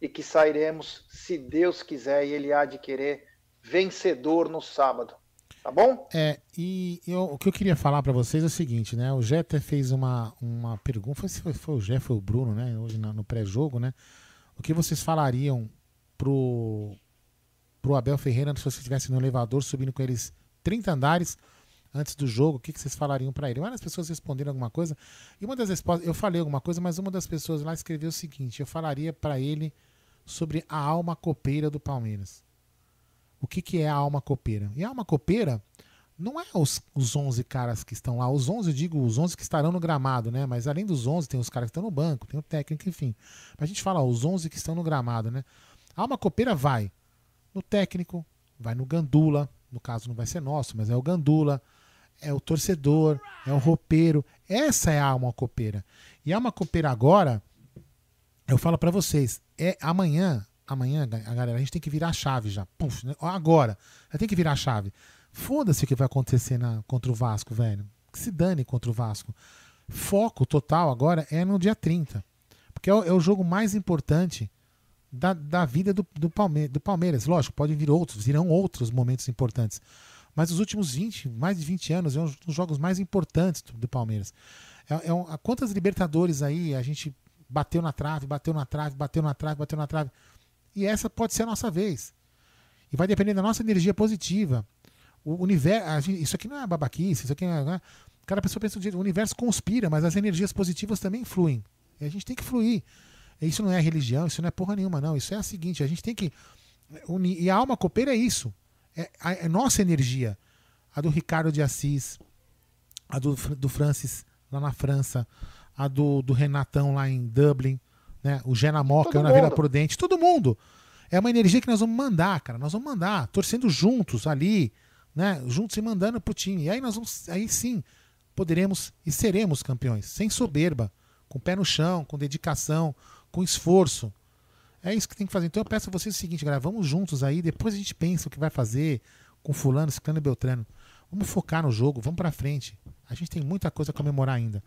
e que sairemos, se Deus quiser e Ele há de querer, vencedor no sábado. Tá bom? É, e eu, o que eu queria falar para vocês é o seguinte, né? O Jé fez uma, uma pergunta, foi, foi o Jé, foi o Bruno, né? Hoje no, no pré-jogo, né? O que vocês falariam pro, pro Abel Ferreira se você estivesse no elevador subindo com eles 30 andares antes do jogo, o que, que vocês falariam para ele? Várias pessoas responderam alguma coisa. E uma das respostas, eu falei alguma coisa, mas uma das pessoas lá escreveu o seguinte: eu falaria para ele sobre a alma copeira do Palmeiras. O que, que é a alma copeira? E a alma copeira não é os, os 11 caras que estão lá. Os 11, eu digo os 11 que estarão no gramado, né? Mas além dos 11, tem os caras que estão no banco, tem o técnico, enfim. Mas a gente fala, ó, os 11 que estão no gramado, né? A alma copeira vai no técnico, vai no gandula, no caso não vai ser nosso, mas é o gandula, é o torcedor, é o roupeiro. Essa é a alma copeira. E a alma copeira agora, eu falo para vocês, é amanhã, amanhã, galera, a gente tem que virar a chave já. Puf, né? agora, tem que virar a chave. Foda-se o que vai acontecer na, contra o Vasco, velho. Que se dane contra o Vasco. Foco total agora é no dia 30. Porque é o, é o jogo mais importante da, da vida do, do, Palme do Palmeiras. Lógico, podem vir outros, virão outros momentos importantes. Mas os últimos 20, mais de 20 anos, é um dos jogos mais importantes do, do Palmeiras. É, é um, quantas Libertadores aí a gente bateu na trave, bateu na trave, bateu na trave, bateu na trave. E essa pode ser a nossa vez. E vai depender da nossa energia positiva. O universo. Isso aqui não é babaquice, isso aqui não é. Né? Cada pessoa pensa o universo conspira, mas as energias positivas também fluem. E a gente tem que fluir. Isso não é religião, isso não é porra nenhuma, não. Isso é a seguinte: a gente tem que. Unir. E a alma copeira é isso é, a, é nossa energia. A do Ricardo de Assis, a do, do Francis lá na França, a do, do Renatão lá em Dublin, né? o Gena Moca na Vila Prudente, todo mundo. É uma energia que nós vamos mandar, cara. Nós vamos mandar, torcendo juntos ali, né? Juntos e mandando pro time. E aí nós vamos, aí sim, poderemos e seremos campeões, sem soberba, com pé no chão, com dedicação, com esforço. É isso que tem que fazer. Então eu peço a vocês o seguinte, galera, vamos juntos aí, depois a gente pensa o que vai fazer com fulano, ciclano e beltrano. Vamos focar no jogo, vamos pra frente. A gente tem muita coisa a comemorar ainda.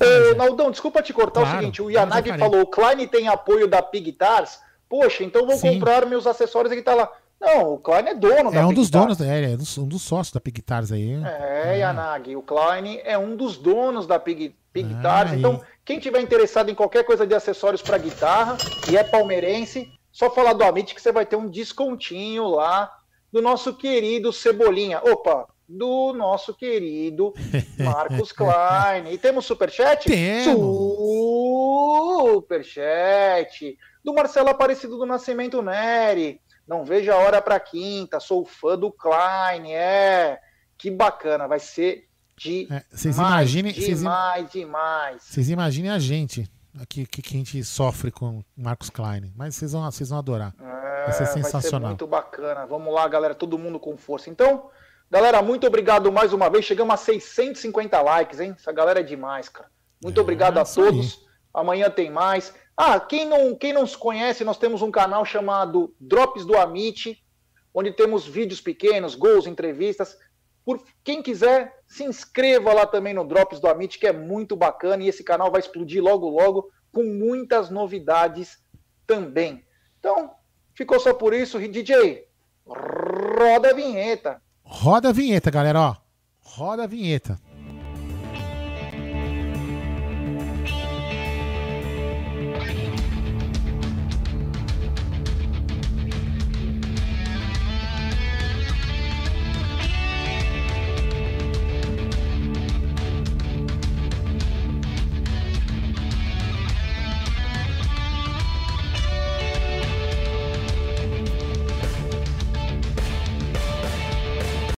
Ô, Naldão, desculpa te cortar claro, o seguinte, o Yanagi falou, o Klein tem apoio da Pig Guitars, poxa, então vou Sim. comprar meus acessórios e tá lá. Não, o Klein é dono é da É um dos donos, é, é um dos sócios da Pigtars aí. É, é, Yanagi, o Klein é um dos donos da Pig, Pigtars. Ah, então, quem tiver interessado em qualquer coisa de acessórios para guitarra e é palmeirense, só falar do Amit que você vai ter um descontinho lá do nosso querido Cebolinha. Opa, do nosso querido Marcos Klein. E temos superchat? Temos. Superchat. Do Marcelo Aparecido do Nascimento Neri. Não vejo a hora para quinta. Sou fã do Klein. É. Que bacana. Vai ser de é, vocês imaginem, demais, vocês, demais. Vocês imaginem a gente aqui que, que a gente sofre com Marcos Klein. Mas vocês vão, vocês vão adorar. É, vai ser sensacional. Vai ser muito bacana. Vamos lá, galera. Todo mundo com força. Então. Galera, muito obrigado mais uma vez. Chegamos a 650 likes, hein? Essa galera é demais, cara. Muito é, obrigado a todos. Aí. Amanhã tem mais. Ah, quem não, quem não se conhece, nós temos um canal chamado Drops do Amit, onde temos vídeos pequenos, gols, entrevistas. Por quem quiser, se inscreva lá também no Drops do Amit, que é muito bacana e esse canal vai explodir logo logo com muitas novidades também. Então, ficou só por isso, DJ. Roda a vinheta. Roda a vinheta, galera, ó. Roda a vinheta.